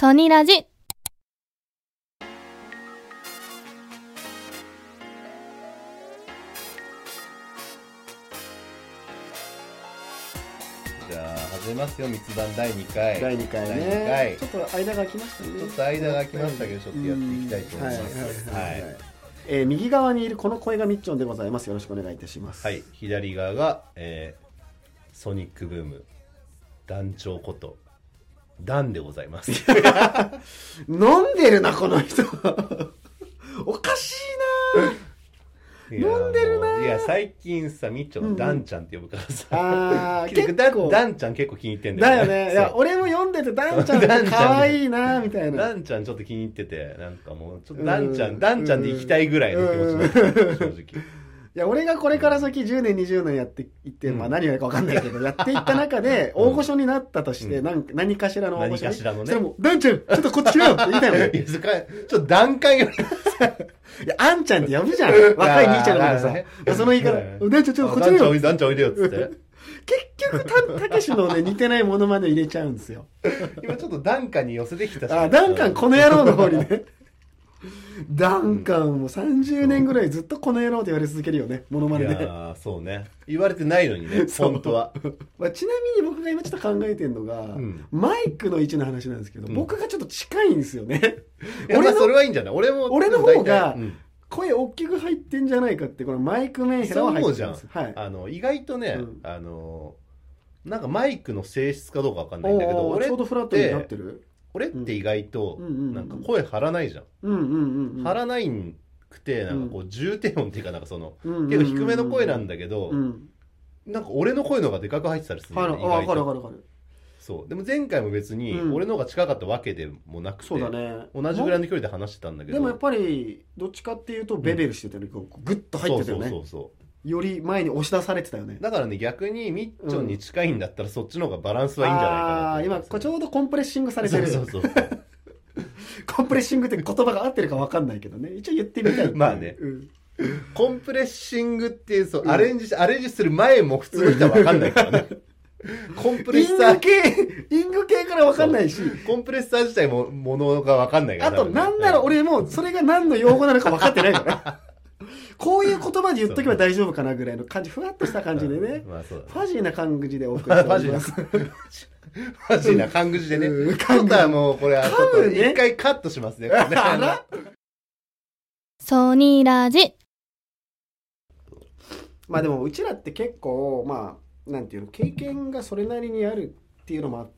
ソニラジ。じゃあ始めますよ密談第2回。第2回第二ね回。ちょっと間が空きましたね。ちょっと間が空きましたけどちょっとやっていきたいと思います。うんはいはいはい。はい。えー右側にいるこの声がミッチョンでございます。よろしくお願いいたします。はい。左側が、えーソニックブーム。団長ことダンでございます。飲んでるなこの人。おかしいいや飲んでるな。いや最近さみっちょのダンちゃんって呼ぶからさ、なあー 結構ダンちゃん結構気に入ってんだだよね。よね。いや俺も読んでてダンちゃん 可愛いなみたいな。ダンちゃんちょっと気に入っててなんかもうちょっとダンちゃん、うんダンちゃんで行きたいぐらいの気持ち正直いや俺がこれから先10年20年やっていって、うん。まあ、何をやるか分かんないけど やっていった中で大御所になったとして、うん。なんか何かしらの大御所何かしらのね。もうダンちゃんちょっとこっち来よって言いたいもん いやそこはちょっと段階よりいや、あんちゃんって呼ぶじゃん。若い兄ちゃんのことさ。その言い方、うんダンちゃんちょっとこっち来よダンちゃんおいでよっつって。結局、た、たけしのね、似てないモノマネ入れちゃうんですよ。今ちょっとダンカンに寄せてきたしあ、ダンカンこの野郎の方にね。ダンカンも30年ぐらいずっとこの野郎と言われ続けるよね、モノマいやそうね。言われてないのにね そう。本当は。まあ、ちなみに僕が今ちょっと考えてるのが、ん。マイクの位置の話なんですけど、うん。僕がちょっと近いんですよね。いやま俺のあそれはいいんじゃない？俺も俺の方が声大きく入ってんじゃないかって、このマイクメンヘラは入ってるんですよ。はい。あの意外とね、うん。あのなんかマイクの性質かどうかわかんないんだけどおー俺ちょうどフラットになってる俺って意外とうんうんうんうんなんか声張らないじゃん、うんうんうんうん。張らないくてなんかこう重低音っていうかなんかそのうんうんうんうん結構低めの声なんだけど、うん。なんか俺の声の方がでかく入ってたりするんだはい、よね、あ、わかる意外とわかるわかる。そうでも前回も別にうん俺の方が近かったわけでもなくて、そうだね。同じぐらいの距離で話してたんだけどでもやっぱり、どっちかっていうと、ベベルしてたよね。こうグッと入ってたよね。そうそうそうそより前に押し出されてたよねう。だからね逆にミッチョンに近いんだったらそっちの方がバランスはいいんじゃないかなとああ今、ちょうどコンプレッシングされてる。そうそうそうコンプレッシングって言葉が合ってるか分かんないけどね。一応言ってみたい。まあねうんコンプレッシングっていうそう、うんアレンジしアレンジする前も普通の人は分かんないからね コンプレッインサーグ系、イング系から分かんないし。コンプレッサー自体もものが分かんないからあと、なんなら俺も、それが何の用語なのか分かってないから。こういう言葉で言っとけば大丈夫かなぐらいの感じ、ふわっとした感じでね。まあそうだファジーな感じでお送りしております。ファジーな。感じでね。うん。ちょっとはもうこれはち一回カットしますね。これねあら。ソニラジ。まあでもうちらって結構まあなんていうの経験がそれなりにあるっていうのもあっ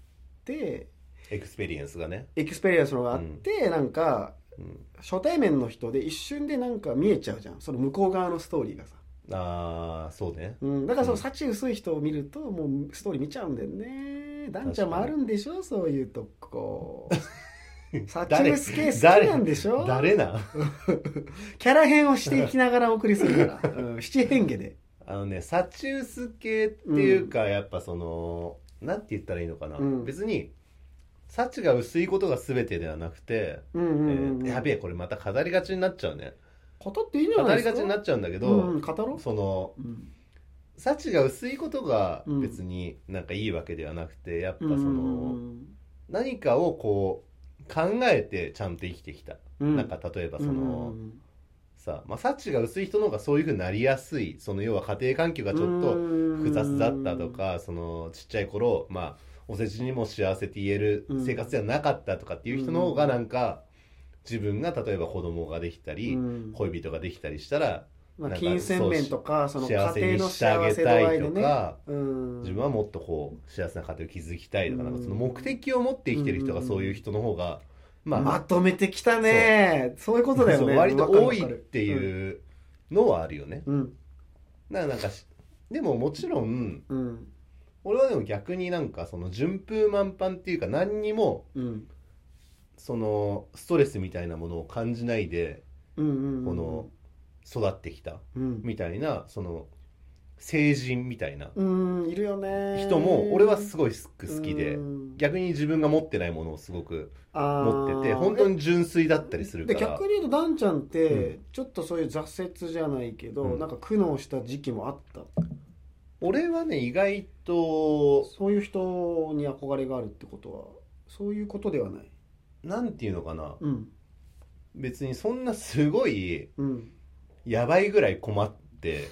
て experience がね、 experience のがあって、なんかうん、初対面の人で一瞬でなんか見えちゃうじゃん。その向こう側のストーリーがさ、ああそうね。うん、だからそのうん。幸薄い人を見るともうストーリー見ちゃうんだよね。ダンちゃんもあるんでしょ？そういうとこ。幸薄系好きなんでしょ？誰？な？キャラ変をしていきながらお送りするから、うん、七変化で。あのねサチウス系っていうか、やっぱそのなんて言ったらいいのかな、うん。別に幸が薄いことが全てではなくて、うんうんうんうん。えーやべえこれまた語りがちになっちゃうね。語っていいんじゃ語ないですか？りがちになっちゃうんだけど、うんうん、語ろう。そのうん。幸が薄いことがうん別になんかいいわけではなくてやっぱそうんうの、ん。何かをこう考えてちゃんと生きてきた、うん。なんか例えばその、うん。さまあ幸が薄い人の方がそういうふうになりやすいその要は家庭環境がちょっと複雑だったとかそのちっちゃい頃まあお世辞にも幸せって言える生活ではなかったとかっていう人の方がなんか自分が例えば子供ができたりうん。恋人ができたりしたら金銭面とかその家幸せ庭のにしてあ幸せ度げたい合いでね。とかうん。自分はもっとこう幸せな家庭を築きたいとかうんなんかその目的を持って生きてる人がそういう人の方がままあとめてきたね。そう。いうことだよね。割と多いっていうのはあるよね。うん。だからなんかしでももちろんうん俺はでも逆になんかその順風満帆っていうか何にもうん。そのストレスみたいなものを感じないでうんうんこの育ってきたうん。みたいなその成人みたいな。うんいるよね。人も俺はすごい好きでうん。逆に自分が持ってないものをすごくあー持ってて本当に純粋だったりするかでら逆に言うとダンちゃんって、うちょっとそういう挫折じゃないけど、うん。なんか苦悩した時期もあった？俺はね意外とそういう人に憧れがあるってことはそういうことではない。なんていうのかな。うん。別にそんなすごいうん。やばいぐらい困って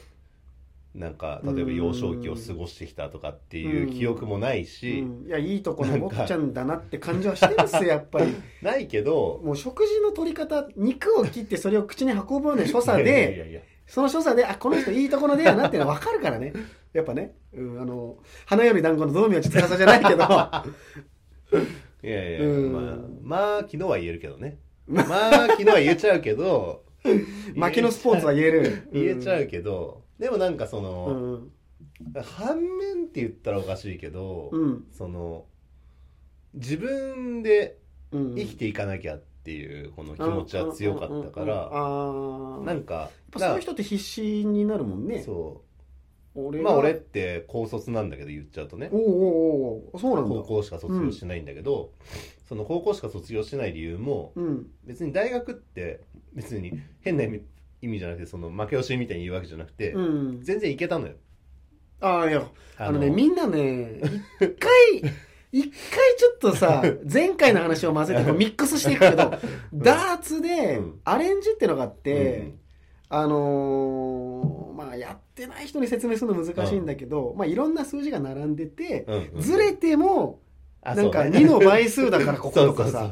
なんか例えばうん幼少期を過ごしてきたとかっていう記憶もないし、うんいやいいとこの坊ちゃんだなって感じはしてますよ やっぱり。ないけどもう食事の取り方肉を切ってそれを口に運ぶような所作でその所作であこの人いいとこの出やなっていうのは分かるからね。やっぱね、うん、あの花より団子の道明寺司じゃないけど。いやいや、うん。まあまあ昨日は言えるけどね。まあ昨日は言えちゃうけど。負けのスポーツは言える。言えちゃうけど、でもなんかその、うん反面って言ったらおかしいけど、うん。その自分でうん生きていかなきゃっていうこの気持ちは強かったから、なんかやっぱそういう人って必死になるもんね。そう。まあ俺って高卒なんだけど言っちゃうとね。おうおうおう。おうそうなんだ。高校しか卒業してないんだけど、その高校しか卒業してない理由もうん。別に大学って別に変な意味意味じゃなくてその負け惜しみみたいに言うわけじゃなくて、うん。全然いけたのよ。ああいやあのねみみんなね一回一回ちょっとさ 前回の話を混ぜてミックスしていくけどダーツでうん。アレンジってのがあって、うんあのーまあやってない人に説明するの難しいんだけど、まあいろんな数字が並んでて、ずれてもあなんかそうね2の倍数だからこことかさ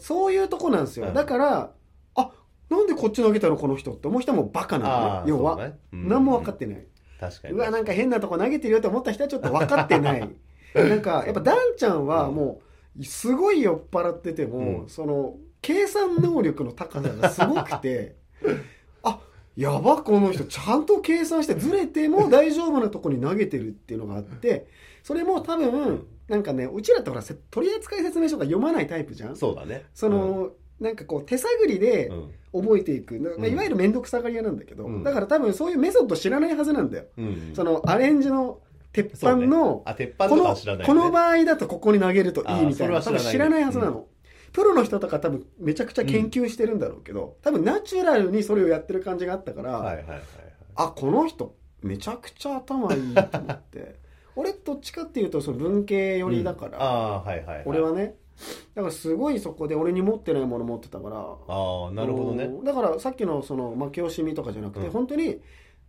そういうとこなんですよ、うん。だからあなんでこっち投げたのこの人って思う人もバカなのね。要は、ね。うん。何も分かってない、確かに。うわなんか変なとこ投げてるよって思った人はちょっと分かってない。なんかやっぱダンちゃんはもうすごい酔っ払ってても、うん。その計算能力の高さがすごくて あやばこの人ちゃんと計算してずれても大丈夫なとこに投げてるっていうのがあってそれも多分なんかねうちらってほらせ取扱説明書が読まないタイプじゃん。そうだね。その、なんかこう手探りでうん。覚えていく、まあ、うん。いわゆる面倒くさがり屋なんだけど、うん。だから多分そういうメソッド知らないはずなんだよ。うん。そのアレンジの鉄板の、あ鉄板とかこのこの場合だとここに投げるといいみたいな多分知らないはずなの、プロの人とか多分めちゃくちゃ研究してるんだろうけど、多分ナチュラルにそれをやってる感じがあったから、はいはいはいはい。あこの人めちゃくちゃ頭いいと思って。俺どっちかっていうとその文系寄りだから、はいはいはい。俺はねだからすごいそこで俺に持ってないもの持ってたから。ああなるほどね。うん。だからさっきのその負け惜しみとかじゃなくて、うん。本当に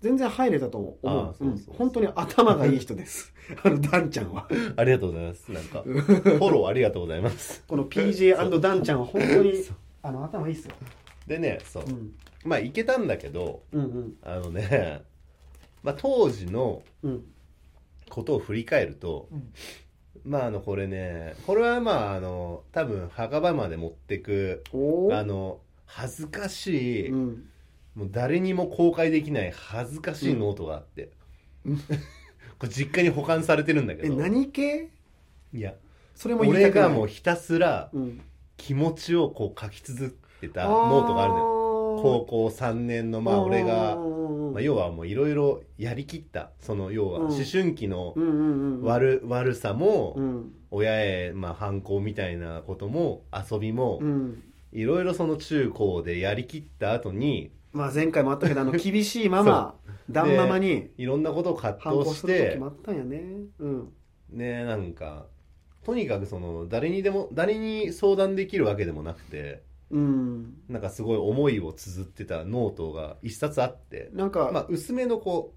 全然入れたと思う。う。ん。本当に頭がいい人です。あのダンちゃんは。ありがとうございます。なんかフォローありがとうございます。この PJ& ダンちゃんは本当にあの頭いいっすよ、でねそう。うん、まあいけたんだけどうんうん。あのね まあ当時のうん。ことを振り返ると、うんまああのこれねこれはまああの多分墓場まで持ってくあの恥ずかしい、うん。もう誰にも公開できない恥ずかしいノートがあって、うん。これ実家に保管されてるんだけえど何系？いやそれも俺がもうひたすらうん、気持ちをこう書き続けたノートがあるのよ。よ高校3年のまあ俺が、うん。まあ、要はもういろいろやりきった。その要はうん。思春期の悪,、悪さも、うん。親へまあ反抗みたいなことも遊びもうん。いろいろその中高でやりきった後にまあ前回もあったけどあの厳しい ママダンママにいろんなことを葛反抗藤してもあったんやね。うん。ねなんかとにかくその誰にでも誰に相談できるわけでもなくてうん。なんかすごい思いを綴ってたノートが一冊あってなんか、まあ薄めのこ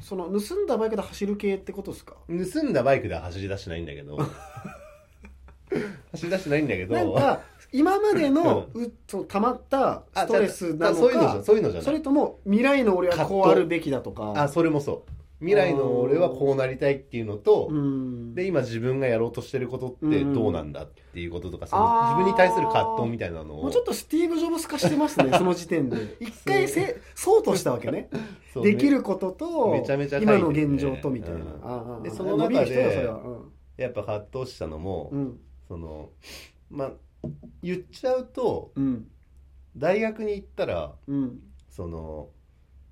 その盗んだバイクで走る系ってことですか？う盗んだバイクでは走り出してないんだけど 走り出してないんだけどなんか今までの うそう溜まったストレスなのそういうのじゃかそういうのじゃない。それとも未来の俺はこうあるべきだとか？あそれもそう未来の俺はこうなりたいっていうのと、うん。で今自分がやろうとしてることってどうなんだっていうこととか、そのあー。自分に対する葛藤みたいなのを。もうちょっとスティーブ・ジョブス化してますね その時点で。一回せそう。としたわけね。そうできることとめちゃめちゃ書いて今ての現状とみたいな、うんでその中でやっぱ葛藤したのも、うん。うんそのまあ言っちゃうとうん。大学に行ったらうん。その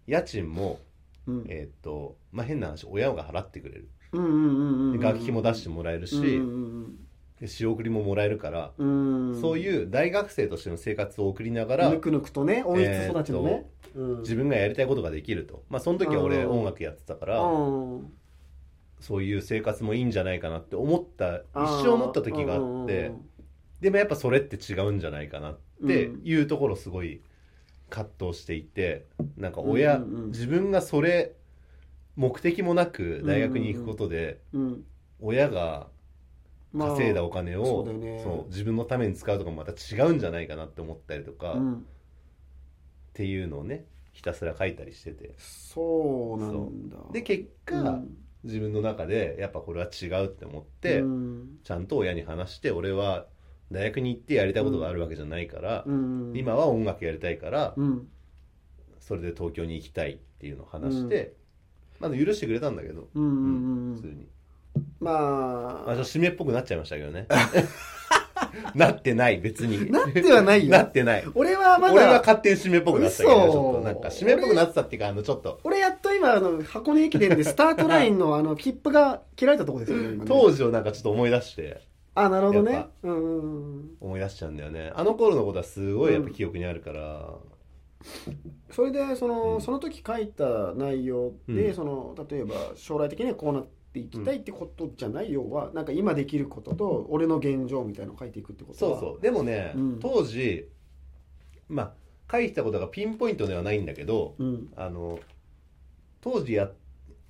家賃もうん。えーっとまあ変な話親が払ってくれる。うんうんうんうんで学費も出してもらえるし、うんで仕送りももらえるから、うん。うんそういう大学生としての生活を送りながらぬくぬくとね温室育ちのね、うん。自分がやりたいことができると、まあ、その時は俺うん音楽やってたから、うん。そういう生活もいいんじゃないかなって思った一生思った時があってでもやっぱそれって違うんじゃないかなっていうところすごい葛藤していてなんか親、うんうんうん。自分がそれ目的もなく大学に行くことで、うん親がまあ稼いだお金を、そうだよね。そう自分のために使うとかもまた違うんじゃないかなって思ったりとか、っうん。ていうのをねひたすら書いたりしてて。そうなんだ。で結果、うん。自分の中でやっぱこれは違うって思って、うん。ちゃんと親に話して俺は大学に行ってやりたいことがあるわけじゃないから、うん。今は音楽やりたいから、うん。それで東京に行きたいっていうのを話して、まだ許してくれたんだけど、うん普通に、ままあ、ちょっあと締めっぽくなっちゃいましたけどね。なってない別に。なってはないよ。なってない。俺はまだ俺は勝手に締めっぽくなってたけど嘘。ちょっと。なんか締めっぽくなってたっていうかあのちょっと。俺やっと今あの箱根駅伝でスタートラインのあの切符が切られたとこですよね今ね。当時をなんかちょっと思い出してあなるほどね。うんうんうん思い出しちゃうんだよね。あの頃のことはすごいやっぱ記憶にあるから、それでその,、うん。その時書いた内容で、うん。その例えば将来的にはこうなっていきたいってことじゃないよは、なんか今できることと俺の現状みたいなのを書いていくってことは。そうそう。でもね、うん。当時まあ書いてたことがピンポイントではないんだけどうん。あの当時や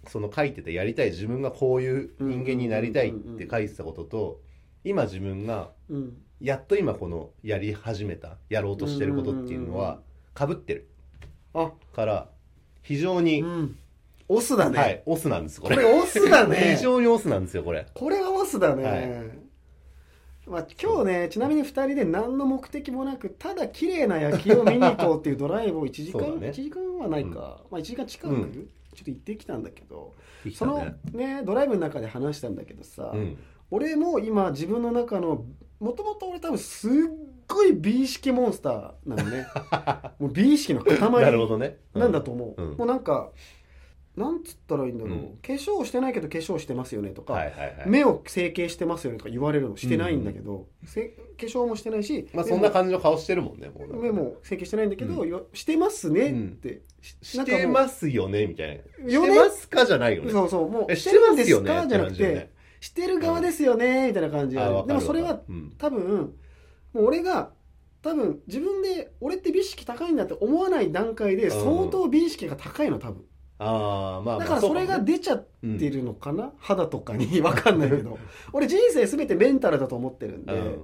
その書いててやりたい自分がこういう人間になりたいって書いてたことと今自分がうんやっと今このやり始めたやろうとしてることっていうのはかぶってる。あから非常に、うん。オスだね、はいオスなんですこれ。これオスだね。非常にオスなんですよこれ。これはオスだね、はい。まあ、今日ねちなみに2人で何の目的もなくただ綺麗な野球を見に行こうっていうドライブを1時間、そうだね。1時間はないか、うん。まあ1時間近く、うん。ちょっと行ってきたんだけど。そのねドライブの中で話したんだけどさ、うん俺も今自分の中のもともと俺多分すっごい美意識モンスターなのね。もう美意識の塊なるほどね、うなんだと思う、うん。もうなんかなんつったらいいんだろう、うん。化粧してないけど化粧してますよねとか、はいはいはい。目を整形してますよねとか言われるのしてないんだけど、せ化粧もしてないし、まあそんな感じの顔してるもんね目も整形してないんだけど、うん。してますねって、してますよねみたいな。してますかじゃないよね。そうそうもうえしてますよねか？じゃなくて、してる側ですよねみたいな感じで、もそれは多分もう俺が多分自分で俺って美意識高いんだって思わない段階で相当美意識が高いの多分。ああまあまあだからそれがう出ちゃってるのかな、肌とかに。分かんないけど。俺人生全てメンタルだと思ってるんで、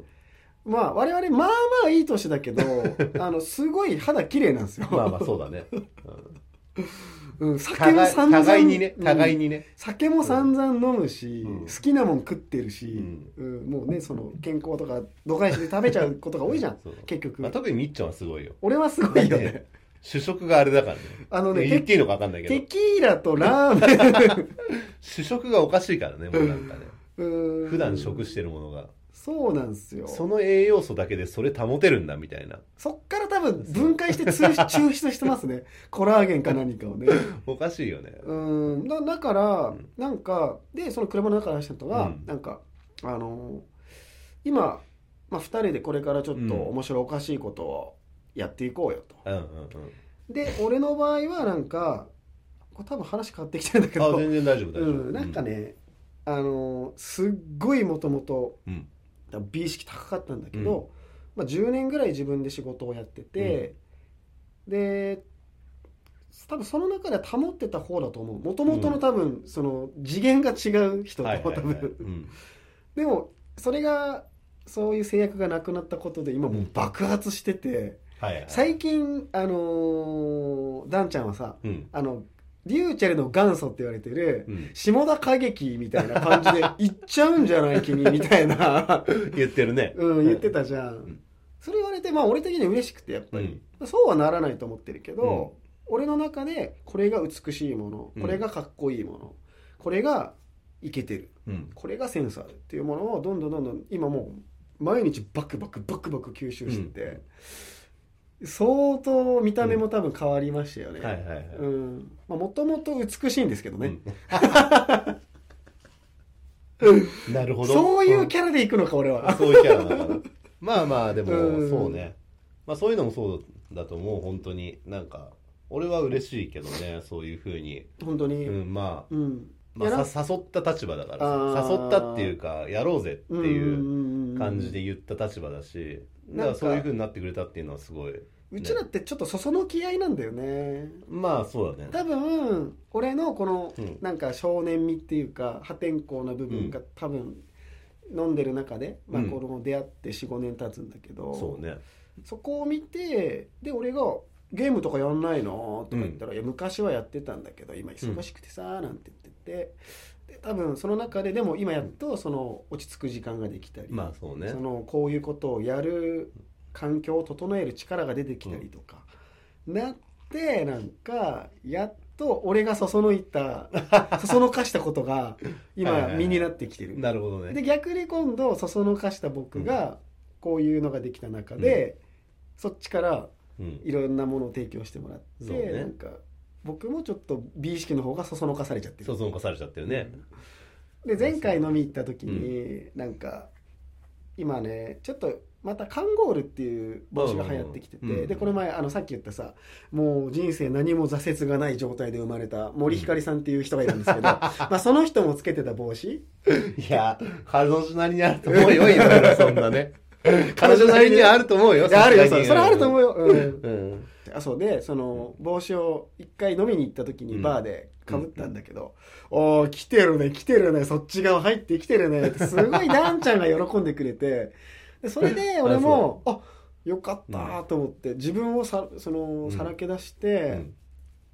まあ我々まあまあいい年だけど あのすごい肌綺麗なんですよ、うんまあまあそうだね、うんうん、酒も散々互いにねうん。互いにね、酒も散々飲むし、うん。好きなもん食ってるし、ううんもうねその健康とか度外視で食べちゃうことが多いじゃんそう結局、まあ、特にみっちゃんはすごいよ。俺はすごいよね。だって主食があれだからね。あのね言っていいのか分かんないけテどキーラとラーメン。主食がおかしいからねもうなんかね。うん。普段食してるものがそうなんですよ。その栄養素だけでそれ保てるんだみたいな。そっから多分分解して抽 抽出してますね。コラーゲンか何かをね。おかしいよね。うん。だだから、ん。なんかでその車の中で話したのが、うん。なんかあの今、まあ、2人でこれからちょっとうん。面白おかしいことをやっていこうよと、うんうんうん。で俺の場合はなんかこれ多分話変わってきてるんだけど。あ全然大丈夫大丈夫、うん、なんかね、あのすっごいもともとうん美意識高かったんだけど、まあ、10年ぐらい自分で仕事をやってて、で多分その中では保ってた方だと思う。もともとの多分その次元が違う人と、多分。うん。でもそれがそういう制約がなくなったことで今もう爆発してて、最近あのーダンちゃんはさうん。あのリューチェルの元祖って言われてる、うん。下田歌劇みたいな感じで行っちゃうんじゃない君 みたいな、言ってるね。うん、言ってたじゃん、ん。それ言われてまあ俺的には嬉しくてやっぱり、そうはならないと思ってるけど、俺の中でこれが美しいものこれがかっこいいもの、これがイケてるうん。これがセンスあるっていうものをどんどんどんどん今もう毎日バクバクバクバク吸収してて、相当見た目も多分変わりましたよね、はいはいはい、うん。まあもともと美しいんですけどね、うん。なるほど。そういうキャラでいくのか俺は、そういうキャラ まあまあでもうん。そうね。まあそういうのもそうだと思う本当に。なんか俺は嬉しいけどねそういうふうに。本当に、うんまあうん。まあ、誘った立場だから誘ったっていうかやろうぜっていうう感じで言った立場だし。だかからそういう風になってくれたっていうのはすごい、うちらってちょっとそその気合いなんだよね。まあそうだね。多分俺のこのうん。なんか少年味っていうか破天荒な部分が多分飲んでる中で、まあ、うん。この出会って45年経つんだけど、そうね。そこを見てで俺が「ゲームとかやんないの?」とか言ったら、いや昔はやってたんだけど今忙しくてさ」なんて言ってて。で多分その中ででも今やっとその落ち着く時間ができたり、まあそうね。そのこういうことをやる環境を整える力が出てきたりとか、なってなんかやっと俺がそそのいた そそのかしたことが今はい身になってきてる。なるほどね。で逆に今度そそのかした僕がこういうのができた中で、そっちからうん。いろんなものを提供してもらって、ね。なんか僕もちょっと美意識の方がそそのかされちゃってる。そそのかされちゃってるね、で前回飲み行った時に、なんか今ねちょっとまたカンゴールっていう帽子が流行ってきてて、うんでこの前あのさっき言ったさもう人生何も挫折がない状態で生まれた森ひかりさんっていう人がいるんですけど、まあその人もつけてた帽子。いや 彼女なりにあると思うよいろいろそんなね。彼女なりにはあると思うよあるよそれそれあると思うよ、うん。うん。あそうでその帽子を一回飲みに行った時にうん。バーでかぶったんだけど「おお来てるね来てるねそっち側入ってきてるね」ってすごいダンちゃんが喜んでくれてでそれで 俺もあよかったと思って自分をさそのん。さらけ出しうて、ん。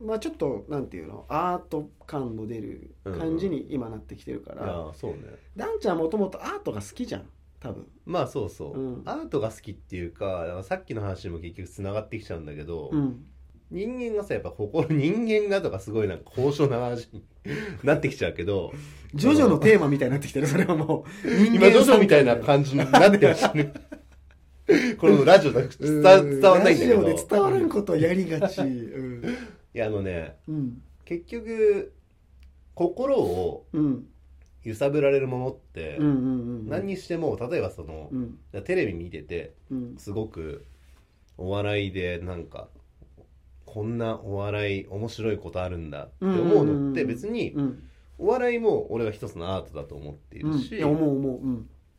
まあちょっとなんていうのアート感の出る感じに今なってきてるかいら、やそうね。ダンちゃんもともとアートが好きじゃん多分。まあそうそう、うん。アートが好きっていうかさっきの話にも結局つながってきちゃうんだけど、うん。人間がさやっぱ心人間がとかすごいなんか高尚な話に なってきちゃうけどジョジョのテーマみたいになってきてるそれはもう人今ジョジョみたいな感じになってるしね このラジオで伝わ伝わんないんだけどラジオで伝わらんことをやりがち。うん。いやあのねうん。結局心をうん。揺さぶられるものって。何にしても例えばそのうん。テレビ見ててうん。すごくお笑いでなんかこんなお笑い面白いことあるんだって思うのって別にうん。お笑いも俺は一つのアートだと思っているし、いや、思う思う。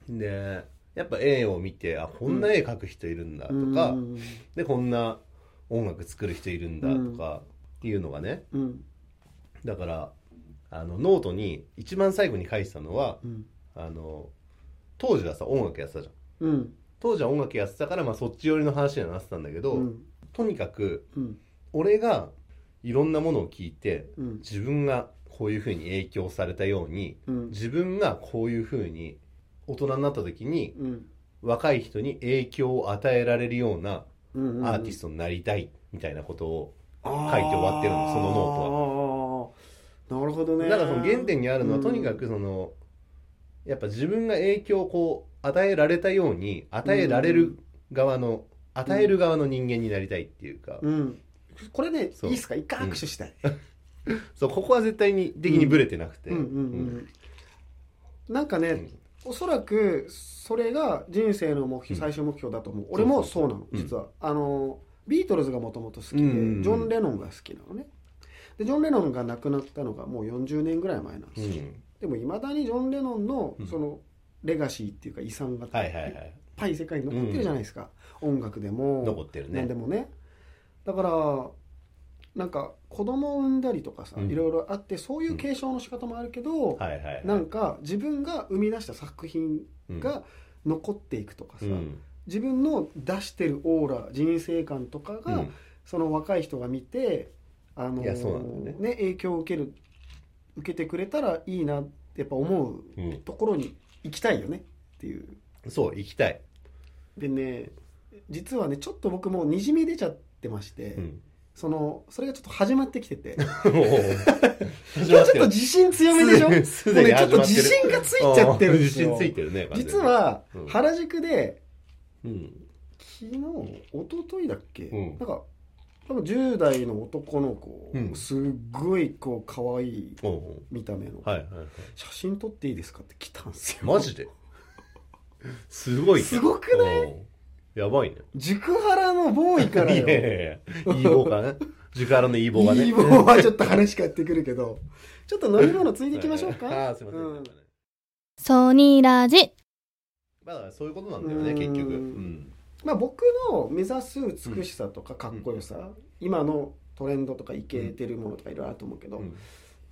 うん。でやっぱ絵を見てあこんな絵描く人いるんだとか、うん。でこんな音楽作る人いるんだとかっていうのがねうん。だからあのノートに一番最後に書いてたのはうん。あの当時はさ音楽やってたじゃんうん。当時は音楽やってたから、まあ、そっち寄りの話にはなってたんだけど、うん。とにかくうん。俺がいろんなものを聞いてうん。自分がこういうふうに影響されたようにうん。自分がこういうふうに大人になった時にうん。若い人に影響を与えられるようなうん。アーティストになりたいみたいなことを書いて終わってるのそのノートは。なるほどね。だからその原点にあるのはうんとにかくそのやっぱ自分が影響をこう与えられたように与えられる側の与える側の人間になりたいっていうかうん。これね、いいっすか？一回握手したい。そうここは絶対に的にブレてなくて。うん。うんうん。なんかね、おそらくそれが人生の目標、うん。最終目標だと思う。俺もそうなのうん。実は、あのビートルズがもともと好きで、うんうんうん。ジョン・レノンが好きなのね。でジョン・レノンが亡くなったのがもう40年ぐらい前なんですよ、うん。でもいまだにジョン・レノンのうん。そのレガシーっていうか遺産がいっぱい世界に残ってるじゃないですか、音楽でも残ってるね。何でもねだからなんか子供を産んだりとかさ、うん。いろいろあってそういう継承の仕方もあるけど、はいはいはい。なんか自分が生み出した作品が残っていくとかさ、うん。自分の出してるオーラ人生観とかが、うん。その若い人が見てあのいやそうなんだよね影響を受ける受けてくれたらいいなってやっぱ思ううん。ところに行きたいよねっていう。そう行きたい。でね実はねちょっと僕もうにじみ出ちゃってまして、うん。そのそれがちょっと始まってきてて。もうちょっと自信強めでしょ？もうすでにねちょっと自信がついちゃってるんですよ。自信ついてるね実はうん。原宿でうん。昨日一昨日だっけ、うん。なんか多分10代の男の子、うん。すっごいこう可愛い見た目の、はいはいはい。写真撮っていいですかって来たんですよ。マジで？すごいすごくない？やばいね。塾原のボーイからいよやいやいやイーボーかね 塾原のイーボーがね。いい棒はちょっと話変わってくるけど。ちょっと飲み物ついていきましょうか？ああすいません、うん。ソニラジ。まあそういうことなんだよねうん結局。うん。まあ僕の目指す美しさとかかっこよさ、今のトレンドとかいけてるものとかいろいろあると思うけど、うん。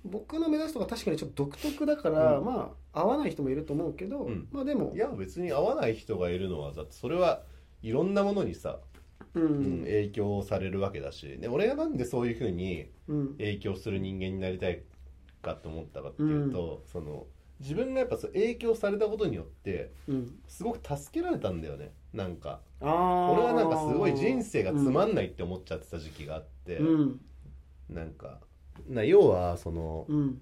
僕の目指すとか確かにちょっと独特だから、うん。まあ合わない人もいると思うけど、うん。まあでもいや別に合わない人がいるのはだってそれはいろんなものにさ、うん。うん影響されるわけだし。で俺がなんでそういうふうにうん。影響する人間になりたいかと思ったかっていうと、その自分がやっぱそう影響されたことによってうん。すごく助けられたんだよね。なんか。俺はなんかすごい人生がつまんないって思っちゃってた時期があって、うん。なんかな要はそのうん。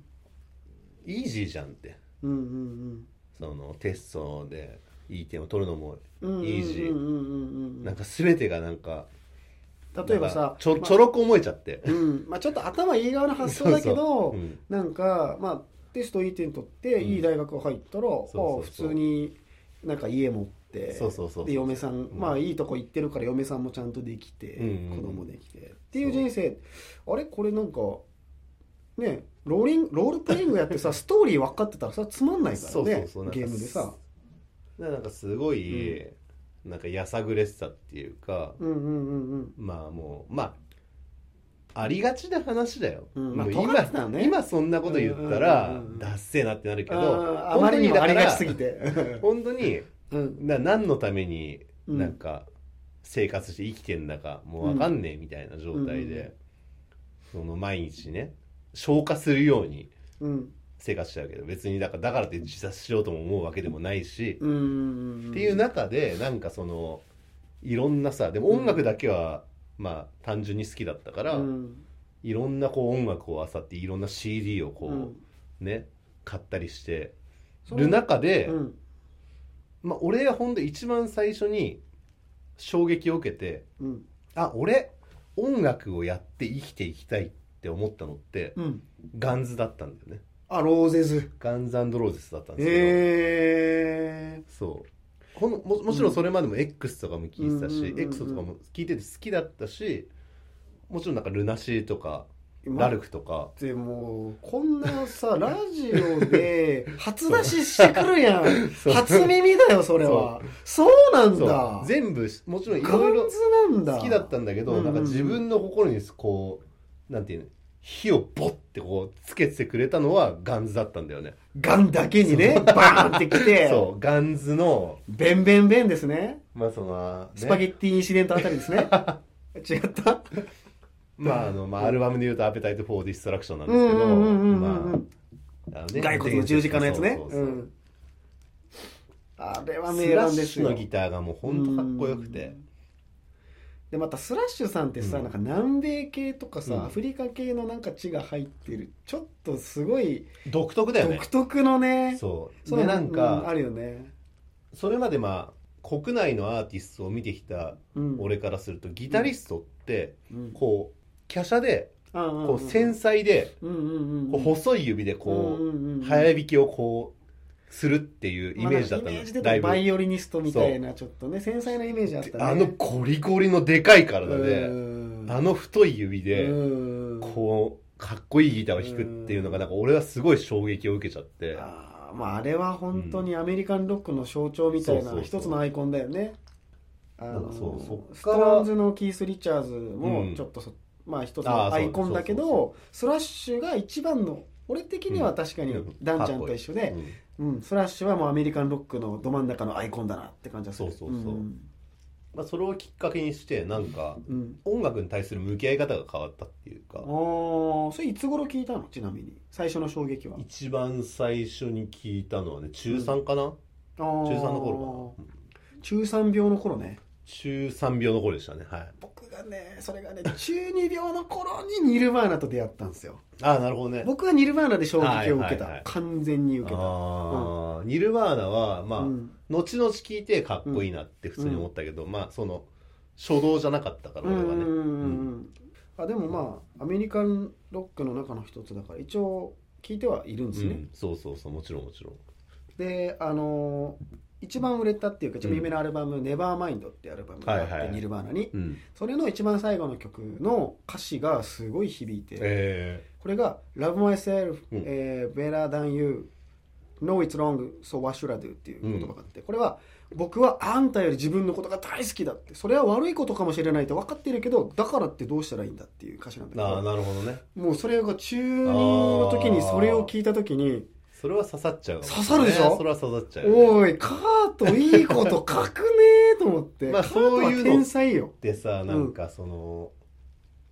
イージーじゃんって。うんうんそのテストでいい点を取るのもうんイージーうんうん。うんうん。なんか全てがなんか例えばさちょまあちょろく思えちゃって、うん。まあ、ちょっと頭いい側の発想だけどなんかまあテストいい点取ってうん。いい大学入ったら、そうそうああ普通になんか家持ってそうそうそうで嫁さん、ん。まあいいとこ行ってるから嫁さんもちゃんとできて、うん子供できて。っていう人生。あれ？これなんかねローリングロールプレイングやってさストーリー分かってたらさつまんないからね。ゲームでさなんかすごい、なんかやさぐれしさっていうか、うんうんうんうん。まあもうまあありがちな話だよ、うん。まあ今ね。今そんなこと言ったら、うんうんうんうん。ダッセーなってなるけどあまりにもありがちすぎて。て本当にうん。な何のためにうん。なんか生活して生きてんだかもう分かんねえみたいな状態で、その毎日ね消化するようにうん生活してるけど別にだからだからって自殺しようとも思うわけでもないし、っていう中でなんかそのいろんなさでも音楽だけは、まあ単純に好きだったから、うん。いろんなこう音楽を漁っていろんな CD をこう、うん。ね買ったりしてる中で、うん。まあ俺がほんと一番最初に衝撃を受けてうん。あ俺音楽をやって生きていきたいって思ったのって、うん。ガンズだったんだよねあローゼズ。ガンズローゼスだったんですけど、へえそう。ほんももちろんそれまでも X とかも聞いてたし、うん。うんうんうん X とかも聞いてて好きだったしもちろんなんかルナシーとかまラルクとか。でもこんなさラジオで 初出ししてくるやん。初耳だよそれは。そうなんだ。全部もちろんいガろいろンズなんだ。好きだったんだけど、うんうんうん。なんか自分の心にこうなんていうの火をボッてこうつけてくれたのはガンズだったんだよね。ガンだけにねバーンってきて。そうガンズの。ベンベンベンですね。まあその、ね、スパゲッティインシデントあたりですね。違った？まああの、まあ、アルバムで言うと「アペタイト・フォー・ディストラクション」なんですけど、うんうんうんうんうん。まああのね骸骨の十字架のやつね。そうそうそう。うん。あれはス名ラッシュ盤ですよのギターがもうほんとかっこよくてでまたスラッシュさんってさ、うん。なんか南米系とかさ、うん。アフリカ系のなんか血が入ってるちょっとすごい独特だよね。独特のねそう。でなんうかあるよね、それまでまあ国内のアーティストを見てきたうん、俺からするとギタリストってうん。こう華奢でうんうんうんこう繊細でうんうんうんこう細い指でこうんうんうんう早弾きをこうするっていうイメージだったの。まあイメージでバイオリニストみたいなちょっとね繊細なイメージあったね。あのゴリゴリのでかい体でうん。あの太い指でうん。こうかっこいいギターを弾くっていうのがなんか俺はすごい衝撃を受けちゃって。あーまああれは本当にアメリカンロックの象徴みたいな一つのアイコンだよね。そうストーンズのキース・リチャーズうん。もちょっとそ、まあ一つのアイコンだけどスラッシュが一番の俺的には確かにうん。ダンちゃんと一緒で、うんうん、スラッシュはもうアメリカンロックのど真ん中のアイコンだなって感じがするそうそうそう。ん。まあそれをきっかけにしてなんかうん。音楽に対する向き合い方が変わったっていうか。あーそれいつ頃聞いたの？ちなみに。最初の衝撃は。一番最初に聞いたのはね中3かな、中中3の頃かな、うん。中3病の頃ね。中3秒の頃でしたね。はい。僕がねそれがね中2病の頃にニルバーナと出会ったんですよ。ああなるほどね。僕はニルバーナで衝撃を受けた、はいはいはい。完全に受けた。ああ、ニルバーナはまあ、うん。後々聞いてかっこいいなって普通に思ったけど、まあその初動じゃなかったから俺はね、うんうんうんううんん。あでもまあアメリカンロックの中の一つだから一応聞いてはいるんですね、うん。そうそうそう。もちろんもちろん。であのー一番売れたっていうか一番有名なアルバム「ネバーマインドっていうアルバムがあって、はいはい。ニルバーナに。うん。それの一番最後の曲の歌詞がすごい響いて、えこれが「Love myself、うん。えー better than you know it's wrong so what should I do」っていう言葉があって、これは僕はあんたより自分のことが大好きだってそれは悪いことかもしれないと分かってるけどだからってどうしたらいいんだっていう歌詞なんだけー、ああどなるほどね。もうそれが中2の時にそれを聞いた時にそれは刺さっちゃうかも刺さるでしょ？それは刺さっちゃうよね。おいカートいいこと書くねーと思って、まあそういうの天才よ。でさなんかその、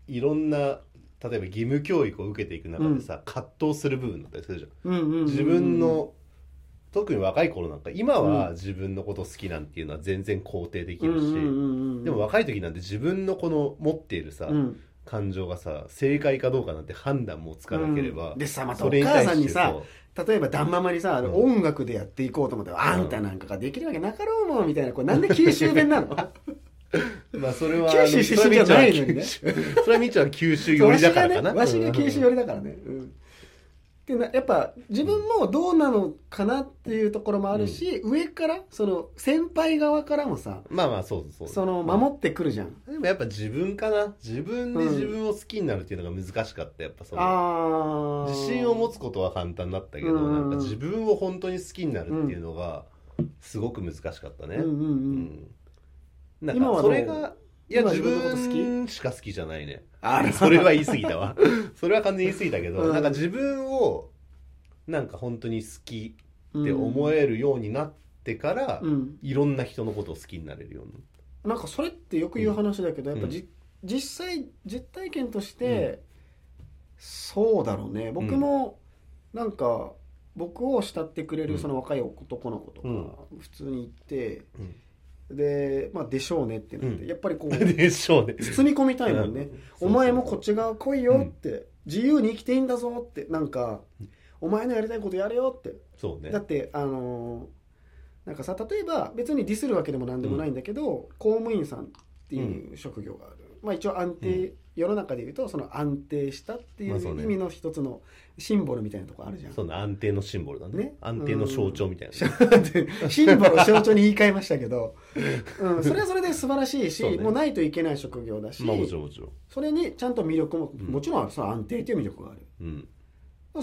いろんな例えば義務教育を受けていく中でさ、葛藤する部分だったりするじゃん。うんうんうんうん自分の特に若い頃なんか今は自分のこと好きなんていうのは全然肯定できるし、うんうんうんうんでも若い時なんて自分のこの持っているさ、うん。感情がさ正解かどうかなんて判断もつかなければ、うん。でさまたそれにお母さんにさ例えばダンママにさ、うん。音楽でやっていこうと思って、あんたなんかができるわけなかろうもんみたいなこれなんで九州弁なの？まあそれは九州出身じゃないのにね。それはみちゃんは九州寄りだからかな。わしがねわしが九州寄りだからね、うんでなやっぱ自分もどうなのかなっていうところもあるし、上からその先輩側からもさまあまあそうそうその守ってくるじゃん、でもやっぱ自分かな？自分で自分を好きになるっていうのが難しかったやっぱそのああ自信を持つことは簡単だったけど、うん。うんうんなんか自分を本当に好きになるっていうのがすごく難しかったね、うんうんうん、うん。なんかそう？れがいや自分しか好きじゃないね。あら それは言い過ぎたわ。それは完全に言い過ぎたけど、うん。なんか自分をなんか本当に好きって思えるようになってから、うん、いろんな人のことを好きになれるように。なんかそれってよく言う話だけど、やっぱじ実際実体験として、そうだろうね。僕もなんか僕を慕ってくれうん。るその若い男の子とかうん。普通に行って、うんでまあでしょうねってなって、うん。やっぱりこう でしょうね。包み込みたいもんね、うん。お前もこっち側来いよって、自由に生きていいんだぞってなんか、うんお前のやりたいことやれよって。そうね。だってあのーなんかさ例えば別にディスるわけでも何でもないんだけど、公務員さんっていう職業がある、まあ一応安定、世の中でいうとその安定したっていうねう意味の一つのシンボルみたいなとこあるじゃん、その安定のシンボルだね。ね。安定の象徴みたいな、シンボルを象徴に言い換えましたけど、うん、それはそれで素晴らしいしね。もうないといけない職業だし、まあもちろんもちろん。それにちゃんと魅力も、ん。もちろんその安定という魅力がある。うん。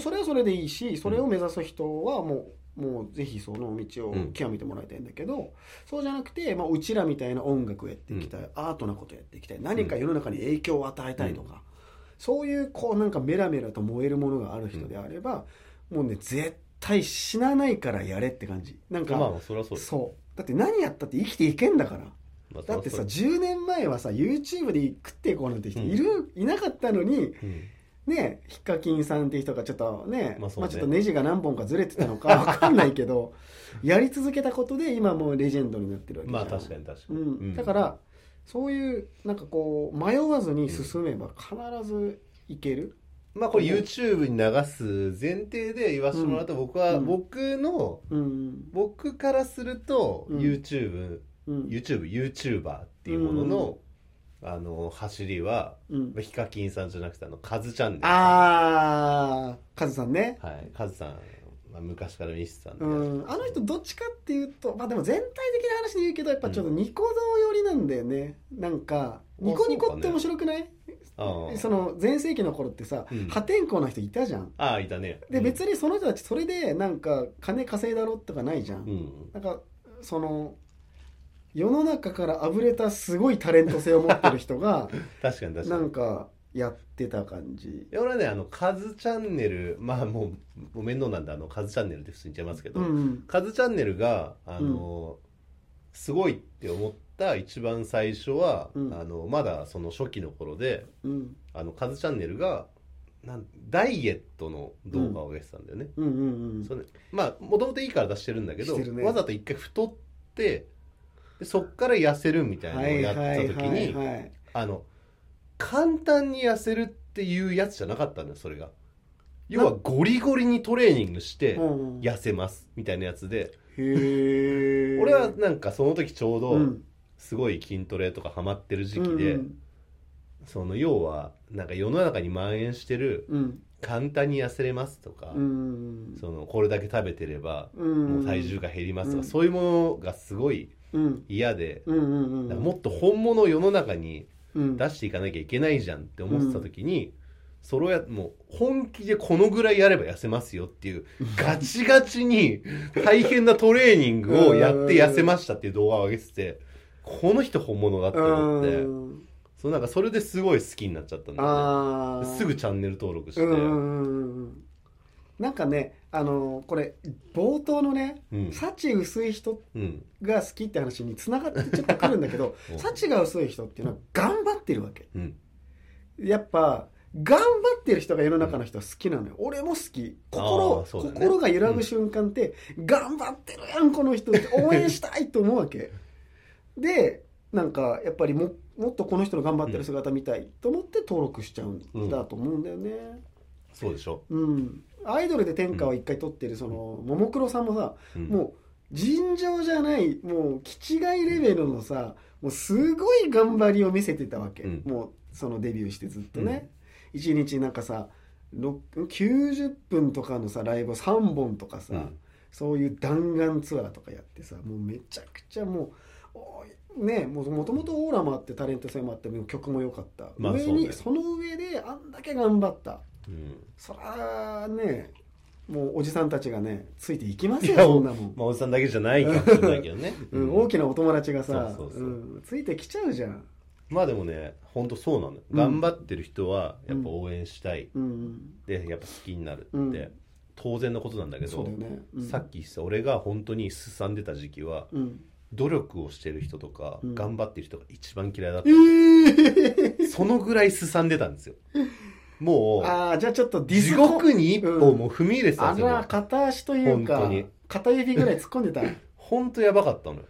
それはそれでいいしそれを目指す人はもう,、もうぜひその道を極めてもらいたいんだけど、そうじゃなくて、まあ、うちらみたいな音楽をやっていきたい、アートなことやっていきたい何か世の中に影響を与えたいとか、そういうこうなんかメラメラと燃えるものがある人であれば、もうね絶対死なないからやれって感じ。なんか、まあそそうそう。だって何やったって生きていけんだから。まあだってさそれは10年前はさ YouTube で食っていこうなんて人いる、いなかったのにうんねヒカキンさんっていう人がちょっとね,、まあまあちょっとネジが何本かずれてたのかわかんないけど やり続けたことで今もうレジェンドになってるわけじゃん。まあ確かに確かに、うん。うんだからそういうなんかこう迷わずに進めば必ずいける、まあこれ YouTube に流す前提で言わせてもらうと僕は、うん。僕のうん僕からすると、うん。YouTube うん、YouTubeYouTuber っていうものの、あの走りはうん。まあヒカキンさんじゃなくてあのカズチャンネルああカズさんね。はい。カズさん、まあ、昔から見せてたんで、うん、あの人どっちかっていうとまあでも全体的な話で言うけどやっぱちょっとニコ動寄りなんだよね。なんかうんニコニコって面白くない？ああその前世紀の頃ってさ、うん。破天荒な人いたじゃん。ああいたね。で別にその人たちそれでなんか金稼いだろとかないじゃん、うん、うん。なんかその世の中からあぶれたすごいタレント性を持ってる人が 確かに確かに。なんかやってた感じ。俺はねあのカズチャンネルまあもう面倒なんであのカズチャンネルって普通に言っちゃいますけど、うんカズチャンネルがあの、すごいって思った一番最初は、うん。あのまだその初期の頃でうん。あのカズチャンネルがなんダイエットの動画を上げてたんだよね、まあもともといいから出してるんだけど、ね。わざと一回太ってでそっから痩せるみたいなのをやった時に、はいはい。はいあの簡単に痩せるっていうやつじゃなかったんだよそれが。要はゴリゴリにトレーニングしてうんうん。痩せますみたいなやつで。へえ 俺はなんかその時ちょうどうん。すごい筋トレとかハマってる時期で、うんその要はなんか世の中に蔓延してるうん。簡単に痩せれますとか、うんそのこれだけ食べてればうんもう体重が減りますとか、うん。そういうものがすごいうん嫌で、もっと本物を世の中にうん。出していかなきゃいけないじゃんって思ってた時に、それをやもう本気でこのぐらいやれば痩せますよっていうガチガチに大変なトレーニングをやって痩せましたっていう動画を上げててこの人本物だって思って。うん。そうなんかそれですごい好きになっちゃったんだよねすぐチャンネル登録して、うんうんうんうんなんかねあのこれ冒頭のねうん。幸薄い人うん。が好きって話につながってちょっとくるんだけどお 幸が薄い人っていうのは頑張ってるわけ。うん。やっぱ頑張ってる人が世の中の人は好きなのよ。俺も好き。あ心ね。心が揺らぐ瞬間って、頑張ってるやんこの人って応援したいと思うわけ。でなんかやっぱりももっとこの人の頑張ってる姿見たいと思って登録しちゃうんだと思うんだよね。そうでしょ、うん、アイドルで天下を一回取ってるそのももクロさんもさうん。もう尋常じゃないもう気違いレベルのさもうすごい頑張りを見せてたわけ、うん。もうそのデビューしてずっとね、一日なんかさろ90分とかのさライブを3本とかさ、うん。そういう弾丸ツアーとかやってさもうめちゃくちゃもうねもともとオーラもあってタレント性もあってもう曲も良かった、上まあそうだよにその上であんだけ頑張ったうん。そらねもうおじさんたちがねついていきますよそんなもん、まあおじさんだけじゃないかもしれないけどね、うん、大きなお友達がさついてきちゃうじゃん。まあでもね本当そうなの。よ、うん。頑張ってる人はやっぱ応援したい、うん。でやっぱ好きになるって、うん。当然のことなんだけどね、うん、さっき言ってた俺が本当にすさんでた時期はうん。努力をしてる人とか、うん。頑張ってる人が一番嫌いだった。え、ー、そのぐらいすさんでたんですよもうああじゃあちょっとディス地コ獄に一歩もう踏み入れてたあんですよ、ら片足というか本当に。片指ぐらい突っ込んでた。本当やばかったのよ。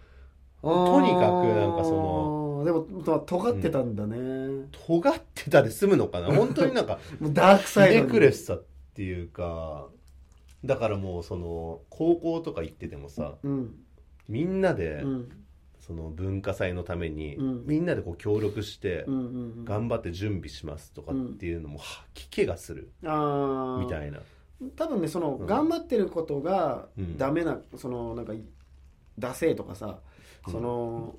とにかくなんかそののでもまあ尖ってたんだね、尖ってたで済むのかな？本当になんか もうダークサイドに。くれてたっていうかだからもうその高校とか行っててもさうん。みんなで、うんその文化祭のために、うん。みんなでこう協力して、頑張って準備しますとかっていうのも吐き気がする。みたいな。多分ねその、うん。頑張ってることがうん。ダメなそのなんかダセーとかさその、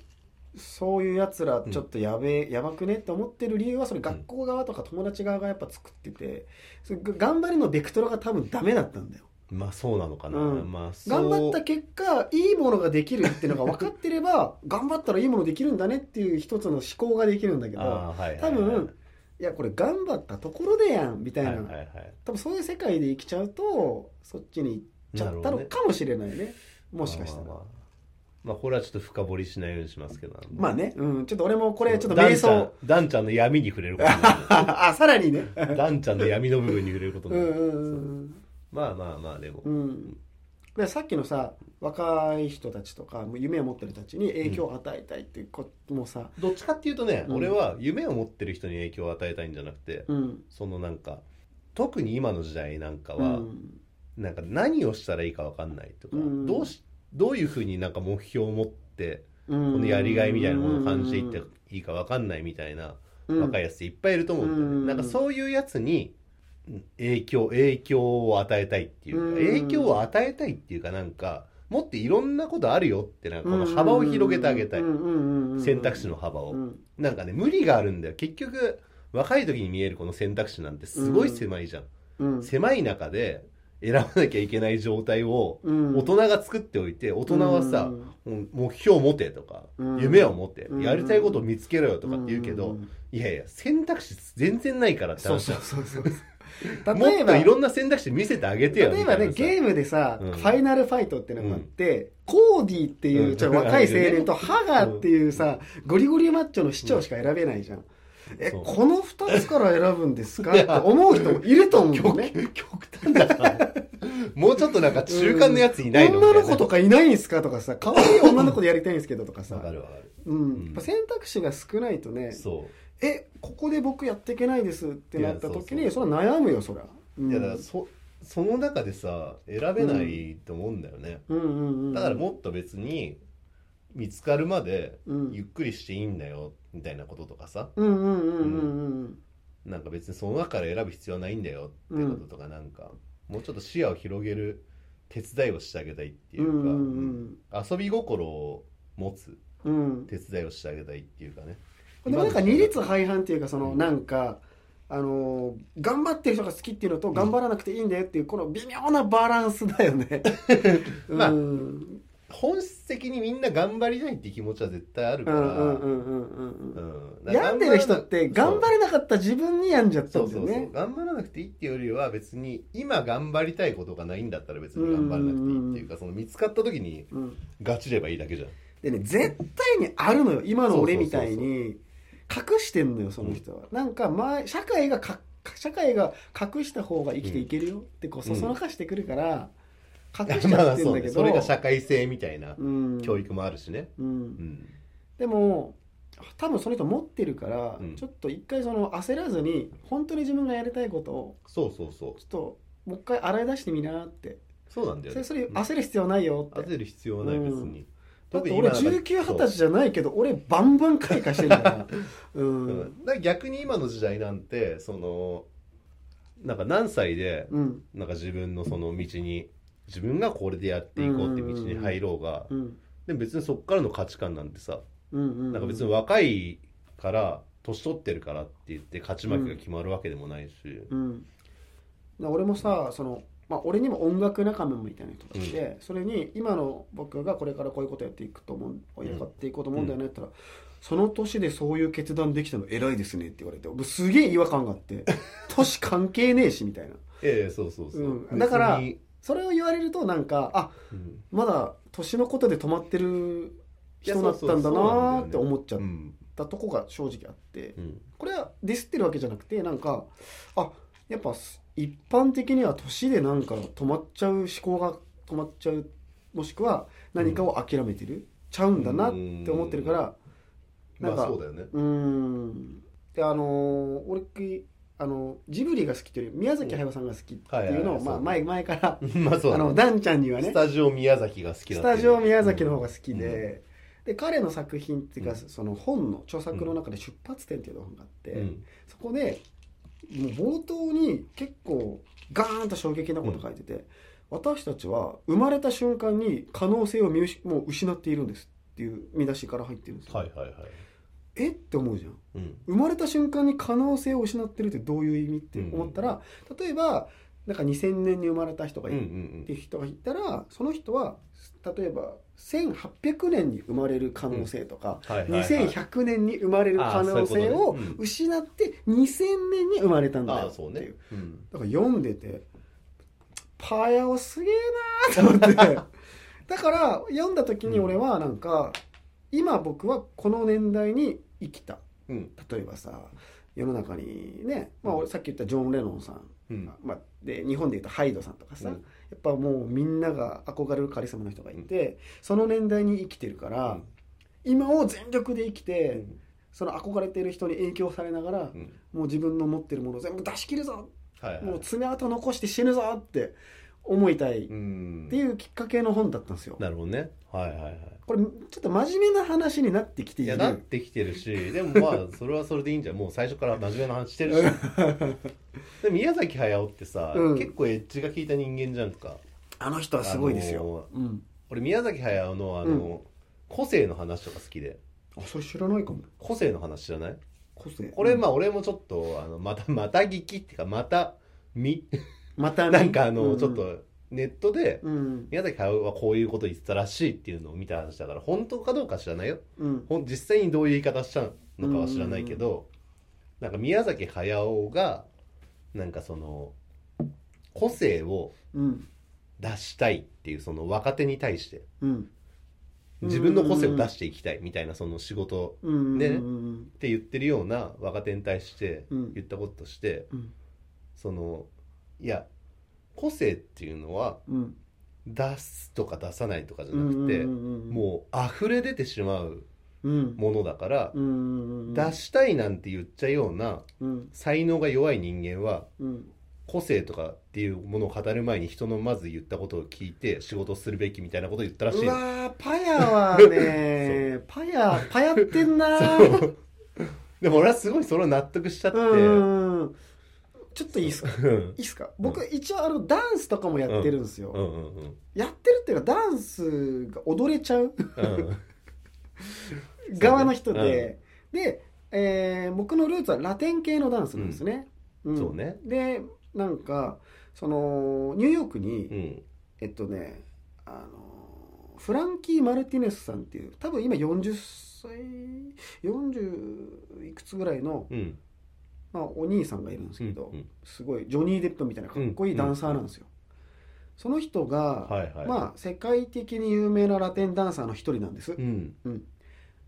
そういうやつらちょっとやべえ、やばくねって思ってる理由はそれ学校側とか友達側がやっぱ作ってて頑張りのベクトルが多分ダメだったんだよまあそうなのかな、うん。まあ頑張った結果いいものができるっていうのが分かってれば 頑張ったらいいものできるんだねっていう一つの思考ができるんだけどはいはいはい。多分いやこれ頑張ったところでやんみたいな、はいはいはい。多分そういう世界で生きちゃうとそっちに行っちゃったのかもしれないね。もしかしたら。まあこれはちょっと深掘りしないようにしますけどまあね、うん、ちょっと俺もこれちょっとダンちゃん瞑想ダンちゃんの闇に触れることにな あさらにね。るダンちゃんの闇の部分に触れることになる。うんうんうんまあまあまあでも、うん。でさっきのさ若い人たちとかもう夢を持ってる人たちに影響を与えたいっていうこともさ、どっちかっていうとね、うん。俺は夢を持ってる人に影響を与えたいんじゃなくて、うん。そのなんか特に今の時代なんかうは、ん。なんか何をしたらいいか分かんないとか、うん。どうしどういうふうになんか目標を持ってうん。このやりがいみたいなものを感じていっていいか分かんないみたいなうん。若いやつっていっぱいいると思うんだよね、うん。なんかそういうやつにうん影響影響を与えたいっていうか、うん。影響を与えたいっていうかなんかもっといろんなことあるよってなんかこの幅を広げてあげたい、選択肢の幅を、うん。なんかね無理があるんだよ。結局若い時に見えるこの選択肢なんてすごい狭いじゃん、うん。狭い中で選ばなきゃいけない状態をうん。大人が作っておいて大人はさ、もう目標を持てとか、うん。夢を持って、うん。やりたいことを見つけろよとかって言うけど、ん。いやいや選択肢全然ないからってそう話そうだそうそうも例えばっといろんな選択肢見せてあげてよ例えばねゲームでさ、うん。ファイナルファイトっていうのがあって、コーディっていうちょっと若い青年とハガっていうさ、ゴリゴリマッチョの市長しか選べないじゃん、えこの2つから選ぶんですか？って思う人もいると思うね。極極端だもうちょっとなんか中間のやついないの女の子とかかいないんすか？とかさ可愛い女の子でやりたいんですけどとかさ。わかるわかる。うん。うん。やっぱ選択肢が少ないとねそえここで僕やっていけないですってなった時にそれは悩むよそりゃ、うん。ういやだからそその中でさ選べないと思うんだよね、うんうんうんだからもっと別に見つかるまでうん。ゆっくりしていいんだよみたいなこととかさ。うんうんうんうんうんなんか別にその中から選ぶ必要はないんだよってこととかなんか、もうちょっと視野を広げる手伝いをしてあげたいっていうか、うんうん。うん。遊び心を持つうん。手伝いをしてあげたいっていうかねでもなんか二律背反っていうかそのうん。なんかあのー頑張ってる人が好きっていうのと頑張らなくていいんだよっていうこの微妙なバランスだよね。まあうん。本質的にみんな頑張りたいって気持ちは絶対あるから、うんうんうんうんうんうん。病んでる人って頑張れれなかった自分に病んじゃったそうそうそう、んだよね頑張らなくていいっていうよりは別に今頑張りたいことがないんだったら別に頑張らなくていいっていうかその見つかった時にうん。ガチればいいだけじゃん。でね絶対にあるのよ今の俺みたいに隠してんのよその人は、なんか前社会がか社会が隠した方が生きていけるよ。ってこうそそのかしてくるから隠しちゃってんだけど、それが社会性みたいなうん。教育もあるしね、うん。うん。でも多分その人持ってるから、うん。ちょっと一回その焦らずに本当に自分がやりたいことをそうそうそう。ちょっともう一回洗い出してみなって。そうなんだよね。それそれ焦る必要ないよって、焦る必要はない別に、だって俺特に今なんか1920歳じゃないけど俺バンバン開花してるからううん。逆に今の時代なんてそのなんか何歳でうん。なんか自分のその道に自分がこれでやっていこうって道に入ろうが、うん。でも別にそこからの価値観なんてさうんうんなんか別に若いから年取ってるからって言って勝ち負けが決まるわけでもないし、うん、だ俺もさその、まあ、俺にも音楽仲間みたいな人がいて、それに今の僕がこれからこういうことやっていくと思うやっていこうと思うんだよねって言ったら、その年でそういう決断できたの偉いですねって言われて僕すげえ違和感があって 年関係ねえしみたいな。ええそうそうそう、うん。だからそれを言われるとなんかあうん。まだ年のことで止まってる人だったんだなって思っちゃっうん。たとこが正直あって、うん。これはディスってるわけじゃなくてなんかあやっぱ一般的には年でなんか止まっちゃう思考が止まっちゃうもしくは何かを諦めてる、ちゃうんだなって思ってるからまなんかあそうだよね。うーん。であのー俺あのジブリが好きという宮崎駿さんが好きっていうのを、まあ、前前から まあそうだね。あのダンちゃんにはねスタジオ宮崎が好きだスタジオ宮崎の方が好きで、うん。で彼の作品っていうか、うん。その本の著作の中で「出発点」っていう本があって、うん。そこでもう冒頭に結構ガーンと衝撃なこと書いてて、私たちは生まれた瞬間に可能性を見失もう失っているんですっていう見出しから入ってるんですよ、はいはいはい。え？って思うじゃん。うん。生まれた瞬間に可能性を失ってるってどういう意味って思ったら、例えばなんか2000年に生まれた人がいうんうるん。っていう人がいたらその人は例えば1800年に生まれる可能性とか、はいはいはい。2100年に生まれる可能性を失って2000年に生まれたんだあよっていう。あそうねうん。だから読んでてパヤオすげえなーと思って。だから読んだ時に俺はなんか今僕はこの年代に生きた。うん。例えばさ世の中にね、まあ、俺さっき言ったジョン・レノンさん、うん。まあ、で日本で言うとハイドさんとかさ、うん。やっぱもうみんなが憧れるカリスマの人がいて、その年代に生きてるから、うん。今を全力で生きて、うん。その憧れている人に影響されながら、うん。もう自分の持ってるものを全部出し切るぞ、はいはい。もう爪痕残して死ぬぞって思いたいっうんていうきっかけの本だったんですよ。なるほどねはいはいはい。これちょっと真面目な話になってきている。いやなってきてるしでもまあそれはそれでいいんじゃん。もう最初から真面目な話してるし。で宮崎駿ってさ、うん。結構エッジが効いた人間じゃんか。あの人はすごいですよ。うん、俺宮崎駿のあの、個性の話とか好きで。あそれ知らないかも。個性の話知らない？個性。これまあ俺もちょっとあのまたまた聞きっていうかまた見またなんかあの、うん。ちょっとネットでうん。宮崎駿はこういうこと言ってたらしいっていうのを見た話だから本当かどうか知らないよ。うん。ほん実際にどういう言い方したのかは知らないけど、なんか宮崎駿がなんかその個性をうん。出したいっていうその若手に対してうん。自分の個性を出していきたいみたいなその仕事うん。ねうんって言ってるような若手に対してうん。言ったこととして、うん。そのいや個性っていうのはうん。出すとか出さないとかじゃなくて、うんもう溢れ出てしまううん。ものだから、うん出したいなんて言っちゃうようなうん。才能が弱い人間はうん。個性とかっていうものを語る前に人のまず言ったことを聞いて仕事をするべきみたいなことを言ったらしいうのわーパヤはね パヤパヤってんなー。でも俺はすごいそれを納得しちゃってうんちょっといいですか？うん。いいっすか？僕一応あのダンスとかもやってるんですよ、うん。うんやってるっていうかダンスが踊れちゃう。うん。側の人で、で、えー僕のルーツはラテン系のダンスなんですね、ん。そうね。でなんかそのニューヨークに、うん。えっとねあのフランキー・マルティネスさんっていう多分今40歳40いくつぐらいの、うんまあ、お兄さんがいるんですけど、うんすごいジョニー・デップみたいなかっこいいダンサーなんですよ、その人が、はいはい。まあ世界的に有名なラテンダンサーの一人なんです、うん。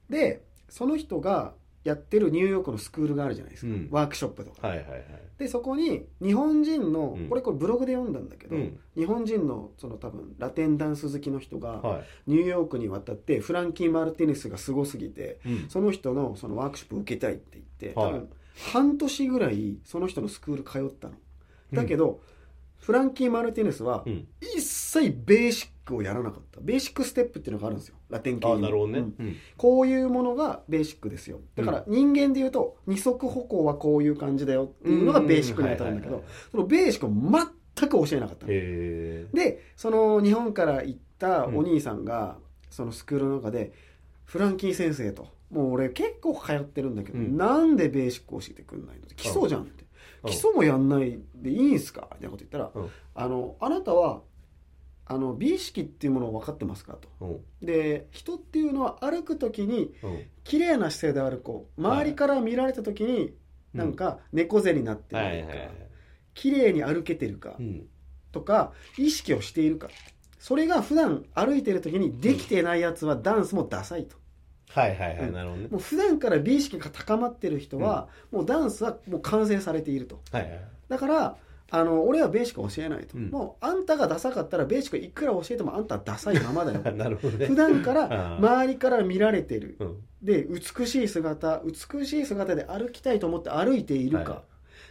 でその人がやってるニューヨークのスクールがあるじゃないですか、うん。ワークショップとか。はいはいはい。でそこに日本人の、うん。これこれブログで読んだんだけど、うん。日本人のその多分ラテンダンス好きの人がはニューヨークに渡ってフランキー・マルティネスがすごすぎていうん。その人のそのワークショップ受けたいって言って、はい。多分半年ぐらいその人のスクール通ったの。だけど、フランキー・マルティネスはうん。一切ベーシックをやらなかった。ベーシックステップっていうのがあるんですよ。ラテン系に。あなるほどね。うん。うん。こういうものがベーシックですよ。だから人間で言うと二足歩行はこういう感じだよっていうのがベーシックに当たるんだけどそのベーシックを全く教えなかったでその日本から行ったお兄さんが、そのスクールの中で「フランキー先生」と「もう俺結構通ってるんだけど、うん。なんでベーシック教えてくんないの?」基礎じゃん」って「基礎もやんないでいいんすか?」みたいなこと言ったら「うん。あのあなたはあの美意識っていうものを分かってますか?」と。うん。で人っていうのは歩く時にうん。綺麗な姿勢で歩こう。周りから見られた時になんか猫背になってはいるとか、はいはい。綺麗に歩けてるか。うん。とか意識をしているか。それが普段歩いてる時にできてないやつはダンスもダサいとはいはいはうん。いなるほどね。もう普段から美意識が高まってる人は、もうダンスはもう完成されていると。はいはい。だからあの俺はベーシックを教えないと、うん。もうあんたがダサかったらベーシックいくら教えてもあんたはダサいままだよ。なるほどね。普段から周りから見られてる。うん。で美しい姿美しい姿で歩きたいと思って歩いているか、はい。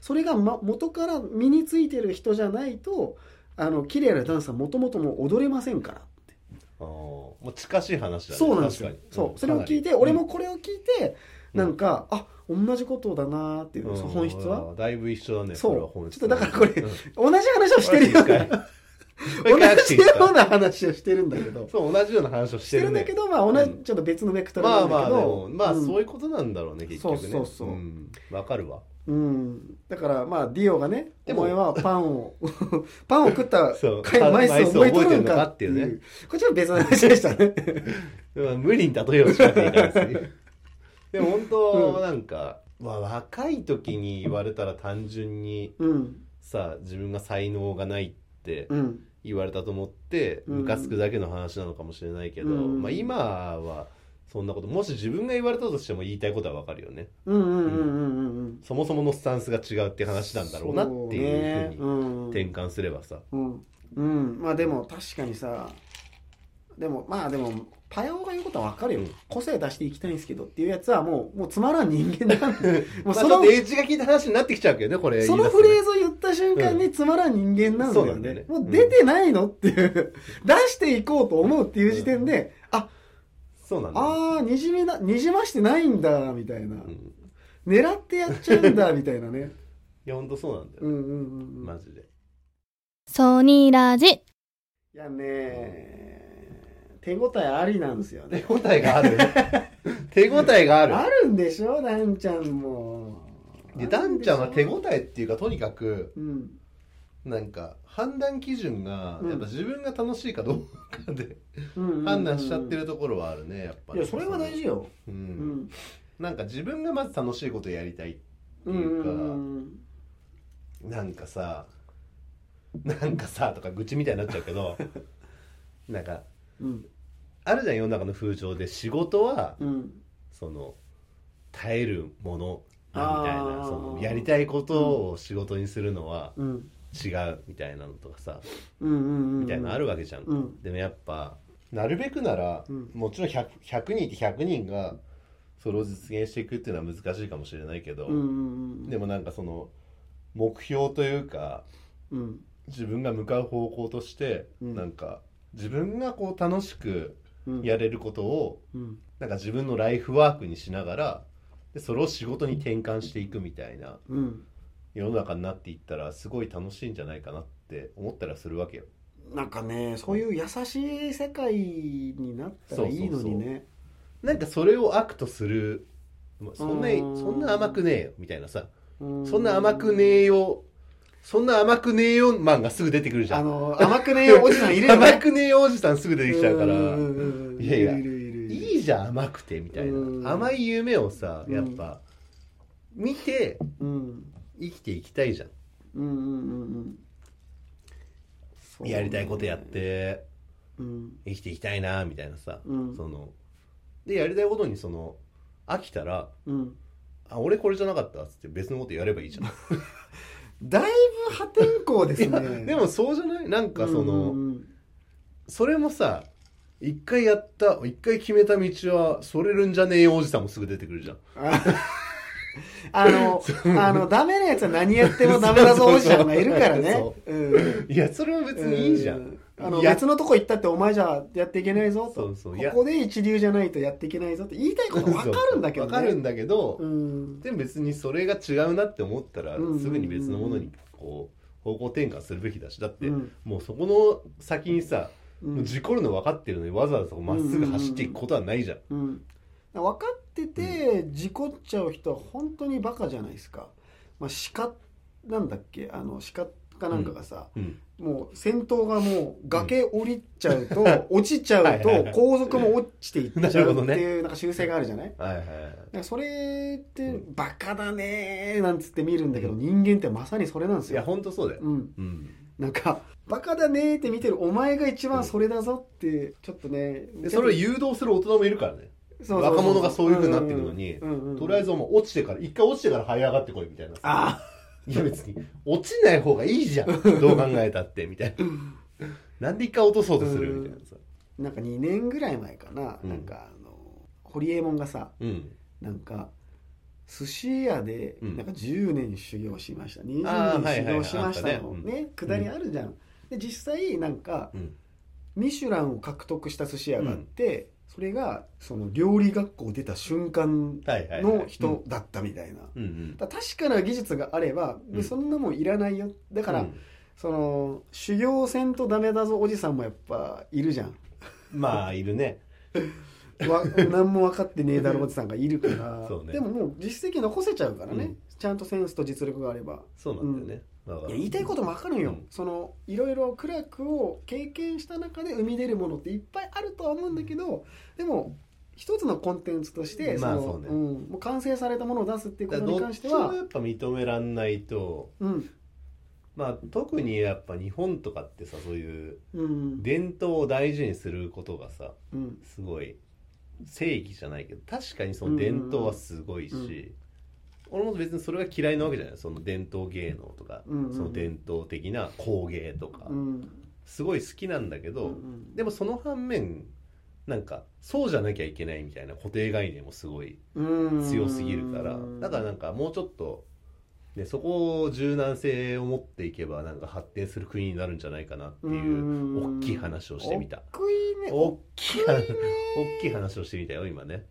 それが、ま、元から身についてる人じゃないとあの綺麗なダンスはもともともう踊れませんからもう近しい話だねそうなんですよ。そう、んそれを聞いて、俺もこれを聞いて、うん。なんかあ同じことだなーっていう、うん。本質は？うんだいぶ一緒だねそう。ちょっとだからこれうん。同じ話をしてるよ 同じような話をしてるんだけど。そう同じような話をししててるね。るんだけどまあ同じ、うん。ちょっと別のベクトルなまあまあでんだけど、もまあん。そういうことなんだろうね結局ね。そうそうそうん。わかるわうん、だからまあディオがねでもお前はパンを パンを食った回枚数覚えとるんかってるのかっていうね。こっちは別の話でしたね。無理に例えようとしなくていいから別にでも本当うん。なんか、まあ、若い時に言われたら単純にうん。さ自分が才能がないってうん。言われたと思ってうん。ムカつくだけの話なのかもしれないけど、うん。まあ、今はそんなこともし自分が言われたとしても言いたいことはわかるよね。うんうんうんうんうんそもそものスタンスが違うって話なんだろうなっていうふうにうん。転換すればさ、うん、うん、まあでも確かにさでもまあでもパヤオが言うことは分かるよ、うん。個性出していきたいんですけどっていうやつはもうもうつまらん人間だ もうまあ、そのエッジが効いた話になってきちゃうけどねこれそのフレーズを言った瞬間につまらん人間なんだよね,、そうなんだよね。もう出てないのっていう。出していこうと思うっていう時点で、あそうなんだ。あーにじみなにじましてないんだみたいな、うん。狙ってやっちゃうんだ みたいなね。いや本当そうなんだよ、うんうんうんうん。マジで。ソニラジ。いやね手応えありなんですよね。手応えがある？手応えがある？あるんでしょ？ダンちゃんも。でダンちゃんは手応応えっていうかとにかくうんなんか判断基準がうん。やっぱ自分が楽しいかどうかでうんうんうん判断しちゃってるところはあるねやっぱいやそれは大事よ。う、うん。んなんか自分がまず楽しいことやりたいってうんいうか、うん。なんかさなんかさとか愚痴みたいになっちゃうけど なんかうん。あるじゃん世の中の風潮で仕事はうん。その耐えるものだみたいなそのやりたいことを仕事にするのはうん違うみたいなのとかさうんうんみたいなのあるわけじゃん、うん。でもやっぱなるべくなら、うん。もちろん 100, 100人いて100人がそれを実現していくっていうのは難しいかもしれないけど、うんうん。でもなんかその目標というかうん。自分が向かう方向として、うん。なんか自分がこう楽しくうん。やれることをうん。なんか自分のライフワークにしながらでそれを仕事に転換していくみたいなうん世の中になっていったらすごい楽しいんじゃないかなって思ったりはするわけよ。なんかねそういう優しい世界になったらいいのにね。なんかそれを悪とする。まあそんなうん。そんな甘くねえよみたいなさ。うん。そんな甘くねえよ。そんな甘くねえよマンがすぐ出てくるじゃあんの甘くねえおじさんいるよね。甘くねえよおじさんすぐ出てきちゃうから。いやいやるいるいじゃん甘くてみたいうん。な甘い夢をさやっぱ見てうん生きていきたいじゃん。うんうんうんうん。やりたいことやってうん。生きていきたいなみたいなさうん。そのでやりたいことにその飽きたらうん。あ俺これじゃなかったっつって別のことやればいいじゃん。だいぶ破天荒ですね。でもそうじゃない？なんかその、うんうん。それもさ一回やった一回決めた道はそれるんじゃねえよおじさんもすぐ出てくるじゃん ああの、あの、ダメなやつは何やってもダメだぞおじさんがいるからね。いやそれは別にいいじゃん、うあの、や。別のとこ行ったってお前じゃやっていけないぞと。そうそう。いや。ここで一流じゃないとやっていけないぞって言いたいことわかるんだけどね。わかるんだけど、うん。でも別にそれが違うなって思ったら、うんすぐに別のものにこう方向転換するべきだし。だって、うん。もうそこの先にさ、事故るの分かってるのにわざわざまっすぐ走っていくことはないじゃん。分かってて、事故っちゃう人は本当にバカじゃないですか。まあ、鹿、なんだっけ、あの、鹿かなんかがさ、うん。もう先頭がもう崖降りちゃうと、落ちちゃはいうはいはい。と後続も落ちていっちゃうっていうなんか習性があるじゃない？はいはいそれってうん。バカだねーなんつって見るんだけど、人間ってまさにそれなんですいやよ。本当そうだよ、うん。うん。なんか、バカだねーって見てるお前が一番それだぞって、ちょっとね。でそれを誘導する大人もいるからね若者がそういう風になってるのにうんうんうん。とりあえずもう落ちてから一回落ちてから這い上がってこいみたいな。さあ。いや別に落ちない方がいいじゃん。どう考えたってみたいな。なんで一回落とそうとするみたいなさ。あ。なんか2年ぐらい前かな、うん。なんかあの、ホリエモンがさ、うん。なんか寿司屋でうん。なんか10年修行しました、あー20年修行しましたのね。くだりあるじゃん、で実際なんかうん。ミシュランを獲得した寿司屋があって、それがその料理学校出た瞬間の人だったみたいな、うんうん。だから確かな技術があれば、うん。そんなもんいらないよ。だから、うん。その修行せんとダメだぞおじさんもやっぱいるじゃん。まあいるね。わ何も分かってねえだろおじさんがいるから。ねでももう実績残せちゃうからね、うんちゃんとセンスと実力があればそうなんだよね、いや言いたいことも分かるよ、うん。そのいろいろ苦楽を経験した中で生み出るものっていっぱいあるとは思うんだけどでも一つのコンテンツとしてのまあそうね。ん、もう完成されたものを出すっていうことに関してはやっぱ認めらんないとうん。まあ特にやっぱ日本とかってさそういううん。伝統を大事にすることがさうん。すごい正義じゃないけど確かにその伝統はすごいし、俺も別にそれが嫌いなわけじゃない。その伝統芸能とか、うんうんその伝統的な工芸とか、うん。すごい好きなんだけど、うんでもその反面なんかそうじゃなきゃいけないみたいな固定概念もすごいうん。強すぎるから。だからなんかもうちょっと、ね、そこを柔軟性を持っていけばなんか発展する国になるんじゃないかなっていう大きい話をしてみた。大きいね。大きい話 をしてみたよ今ね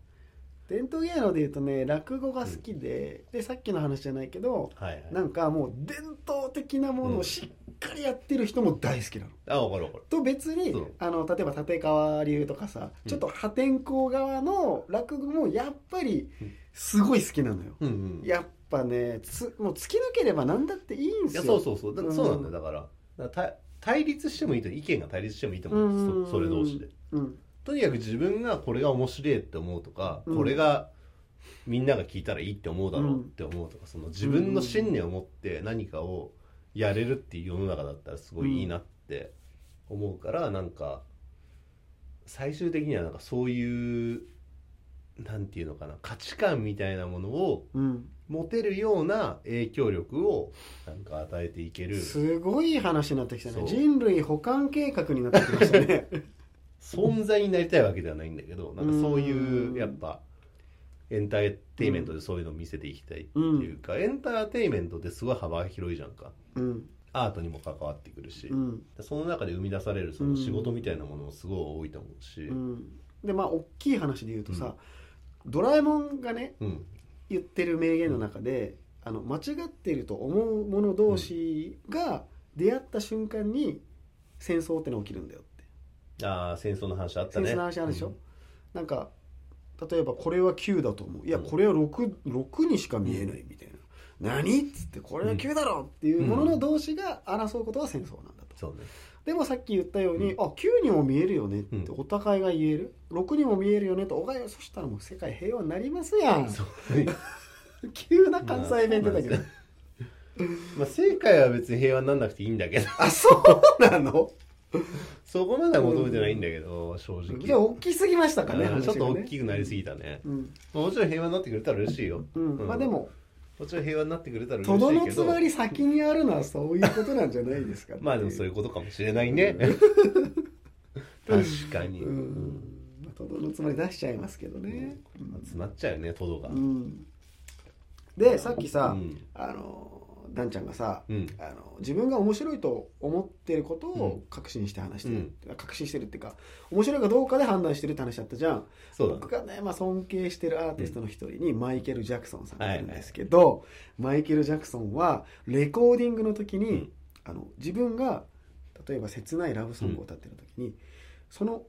伝統芸能でいうとね落語が好きで、でさっきの話じゃないけどはいはい。なんかもう伝統的なものをしっかりやってる人も大好きなの。あ分かる分かる。と別にあの例えば立川流とかさ、うん。ちょっと破天荒側の落語もやっぱりすごい好きなのよ。うんうん。やっぱねつもう突き抜ければ何だっていいんいやすよ。そうそうそう。だうん。そうなんだよ。だから対対立してもいいと意見が対立してもいいと思う。んですそそれ同士で。うんとにかく自分がこれが面白いって思うとか、うん。これがみんなが聞いたらいいって思うだろうって思うとか、その自分の信念を持って何かをやれるっていう世の中だったらすごいいいなって思うから、なんか最終的にはなんかそういうなんていうのかな価値観みたいなものをうん。持てるような影響力をなんか与えていける。すごい話になってきたね。人類保管計画になってきましたね。存在になりたいわけではないんだけどなんかそういううんやっぱエンターテインメントでそういうのを見せていきたいっていうか、エンターテインメントってすごい幅が広いじゃんか。うん。アートにも関わってくるし、うん。その中で生み出されるその仕事みたいなものもすごい多いと思うし、うん、でまあ大きい話で言うとさ、ドラえもんがねうん。言ってる名言の中で、あの間違っていると思う者同士が出会った瞬間に戦争ってのが起きるんだよ。ってああ戦争の話あったね。戦争の話あるでしょ、なんか例えばこれは9だと思う。いやこれは 6, 6にしか見えないみたいな、何っつってこれは9だろっていうものの同士が争うことが戦争なんだと、そうね。でもさっき言ったように、うん。あ9にも見えるよねってうん。お互いが言える。6にも見えるよねとお互いそしたらもう世界平和になりますやん。急な関西弁出たけど、ままあ正解は別に平和になんなくていいんだけど。あそうなの？そこまでは求めてないんだけど正直。じゃあ大きすぎましたかねうんちょっと大きくなりすぎたね。うん、もちろん平和になってくれたら嬉しいよ。うん。うん。まあでももちろん平和になってくれたらとどの嬉しいけど。つまり先にあるのはそういうことなんじゃないですかまあでもそういうことかもしれないね。確かに、ううんんとどのつまり出しちゃいますけどね、詰まっちゃうよねトドが。うん。でさっきさ、うん。あのダンちゃんがさ、うん。あの自分が面白いと思ってることをうん。確信して話してる、うん。確信してるっていうか面白いかどうかで判断してるって話だったじゃん。そうだ僕がね、まあ、尊敬してるアーティストの一人にマイケル・ジャクソンさんがいるんですけど、マイケル・ジャクソンはレコーディングの時に、うん。あの自分が例えば切ないラブソングを歌ってる時に、その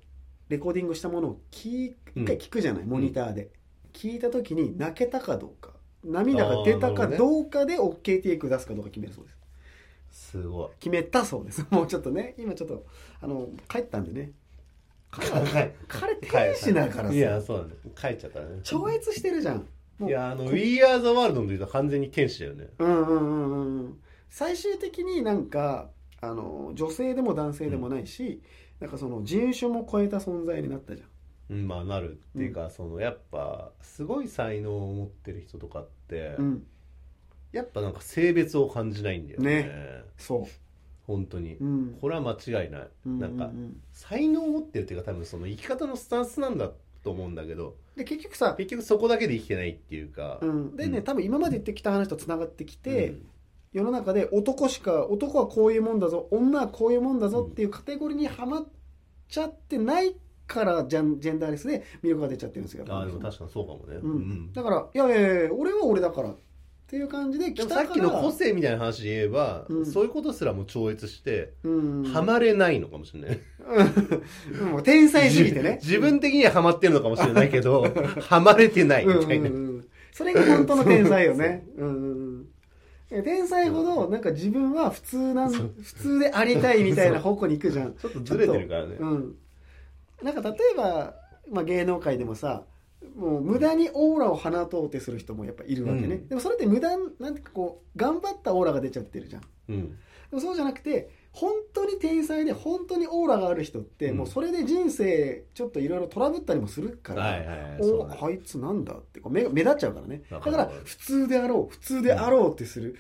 レコーディングしたものを聞うん。一回聞くじゃない、モニターで。聞いた時に泣けたかどうか涙が出たかどうかで OK テイク出すかどうか決めるそうです。すごい。決めたそうです。もうちょっとね今ちょっとあの帰ったんでね。彼天使だからさいやそうだね帰っちゃったね超越してるじゃんいやあの「We Are the World」の言うと完全に天使だよねうんうんうんうんうん最終的になんかあの女性でも男性でもないし、なんかその人種も超えた存在になったじゃんうんまあなるっていうか、そのやっぱすごい才能を持ってる人とかって、うん。やっぱなんか性別を感じないんだよね。ね。そ本当に、ううん。これは間違いない、うんなんかうん。うん才能を持ってるっていうか多分その生き方のスタンスなんだと思うんだけどで結局さ、結局そこだけで生きてないっていうか、うん、でね、うん。多分今まで言ってきた話とつながってきて、うん。世の中で男しか男はこういうもんだぞ女はこういうもんだぞっていうカテゴリーにはまっちゃってないからジャンジェンダーレスで魅力が出ちゃってるんですよああでも確かにそうかもね、うん。うん。だからいやいやいや俺は俺だからっていう感じででさっきの個性みたいな話で言えば、うん。そういうことすらも超越して、うん。ハマれないのかもしれない、うん。もう天才すぎてね。自分的にはハマってるのかもしれないけどハマれてないみたいな、うんうんうん。それが本当の天才よね。う。んうんうん。天才ほどなんか自分は普通なん普通でありたいみたいな方向に行くじゃん。ちょっとずれてるからね、うん、なんか例えば、まあ、芸能界でもさもう無駄にオーラを放とうってする人もやっぱいるわけね、うん。でもそれって無駄なんてこう頑張ったオーラが出ちゃってるじゃん。でうん。もそうじゃなくて本当に天才で本当にオーラがある人って、うん。もうそれで人生ちょっといろいろトラブったりもするから、はいはいはいおねあいつなんだって目が目立っちゃうからね。だから普通であろう普通であろうってする、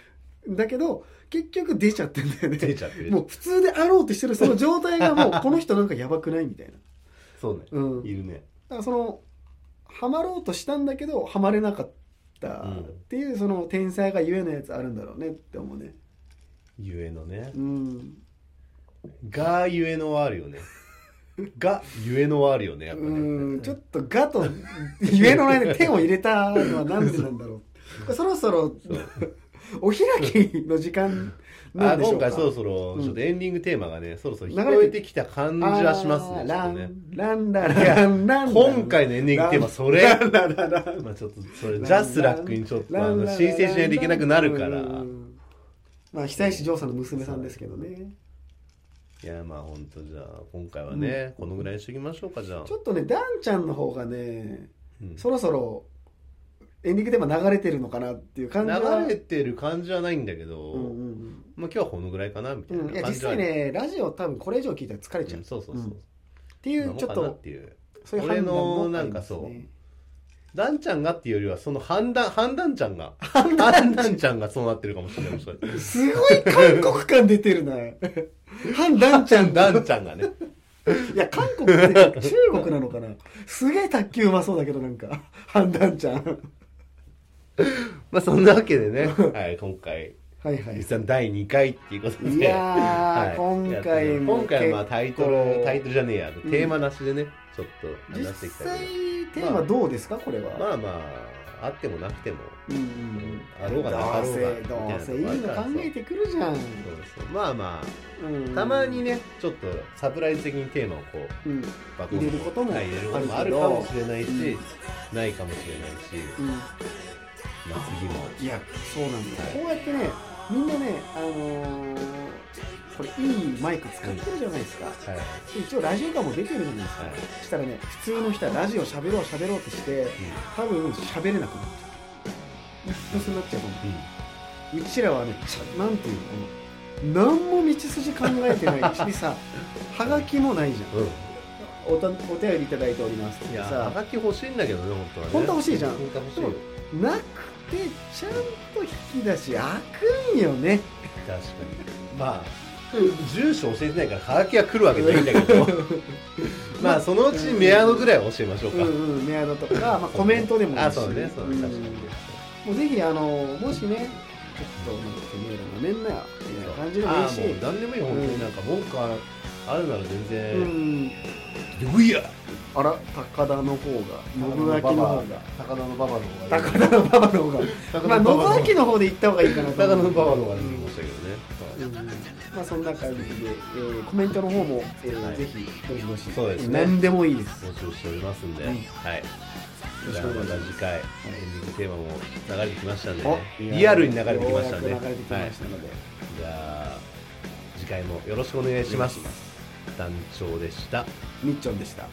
だけど結局出ちゃってんだよね。出ちゃってる。もう普通であろうってしてるその状態がもうこの人なんかやばくないみたいなそうね、うん。いるね。だからそのハマろうとしたんだけどハマれなかったっていうその天才がゆえのやつあるんだろうねって思うね。ゆえのね。うん。がゆえのはあるよね。がゆえのはあるよねやっぱね。うん。ちょっとガと ゆえの間に手を入れたのはなんでなんだろう。そろそろお開きの時間なあ今回そろそろうんちょっとエンディングテーマがね、そろそろ聞こえてきた感じはしますねランランラランラン今回のエンディングテーマそれ。ランラララン。まあちょっとそれジャスラックにちょっとあの申請しないといけなくなるから。うん。まあ久石譲さんの娘さんですけどね。いやまあ本当じゃあ今回はね、このぐらいにしときましょうかじゃあ。ちょっとねダンちゃんの方がねうん。そろそろエンディングテーマ流れてるのかなっていう感じは。流れてる感じはないんだけど、まあ今日はこのぐらいかなみたいうんうん。いや実際ねラジオ多分これ以上聞いたら疲れちゃう、うんそうそうそう、う。ん。っていうちょっなのかなっとていう。そういう判断も俺のなんかそうダンちゃんがっていうよりはその判断 判断ちゃんが判断ちゃん。がそうなってるかもしれないもしかして。すごい韓国感出てるな。ハンダンちゃん。ダンちゃんがね。いや韓国って中国なのかな。すげえ卓球うまそうだけどなんか。ハンダンちゃん。まあそんなわけでね、はい、今回はいはい。実は第2回っていうことで。いやー今回も今回はまあタイトルタイトルじゃねえや、テーマなしでねちょっと実話していきたい際けどテーマどうですか？これは、まあまああってもなくても、うんうんあろうがなかろうが。どうせどうせいいの考えてくるじゃん、そうそう。まあまうん。あたまにねちょっとサプライズ的にテーマをこううん。入れることもはい入れることもああるかもしれないし、うんないかもしれないし、うん。まあ、次も。いやそうなんだよ、はい。こうやってねみんなねあのーこれいいマイク使ってるじゃないですか、はい、で一応ラジオ感も出てるじゃないですか、はい。そしたらね普通の人はラジオ喋ろう喋ろうとして多分喋れなくなっちゃう。イップスになっちゃうと思う。ん。ううちらはねなんていうの何も道筋考えてないしさはがきもないじゃん。うん。おたお便りいただいておりますいやはさがき欲しいんだけどね本当はね。本当は欲しいじゃん。本当は欲しいよ。なくてちゃんと引き出し開くんよね。確かに。まあ住所教えてないからはがきが来るわけじゃないんだけど。まあそのうちメアドぐらいは教えましょうか、うんうんメアドとか、まあ、コメントでもいいし。あそうねそうねん。確かに。もうぜひあのもしねちょっとなんかてめえらなめんなよみたいな感じでもいいし。何でもいい本当に。なんか文句あるなら全う然ん「よいや!あら高田の方が。信明の方が。高田の馬場の方が高田の馬場の方が。高まあ信明の方で行った方がいいかなと高田の思う馬場の方が出てきましたけどね、うん。まあそんな感じで、えーコメントの方も、えーはいぜひどしどし。そうですね。何でもいいです。募集しておりますんで、うん。はい。じゃあまた次回エンディングテーマも流れてきましたんで、おね、リアルに流れてきましたんでようやく流れてきましたので、じゃあ次回もよろしくお願いします団長でした。みっちょんでした。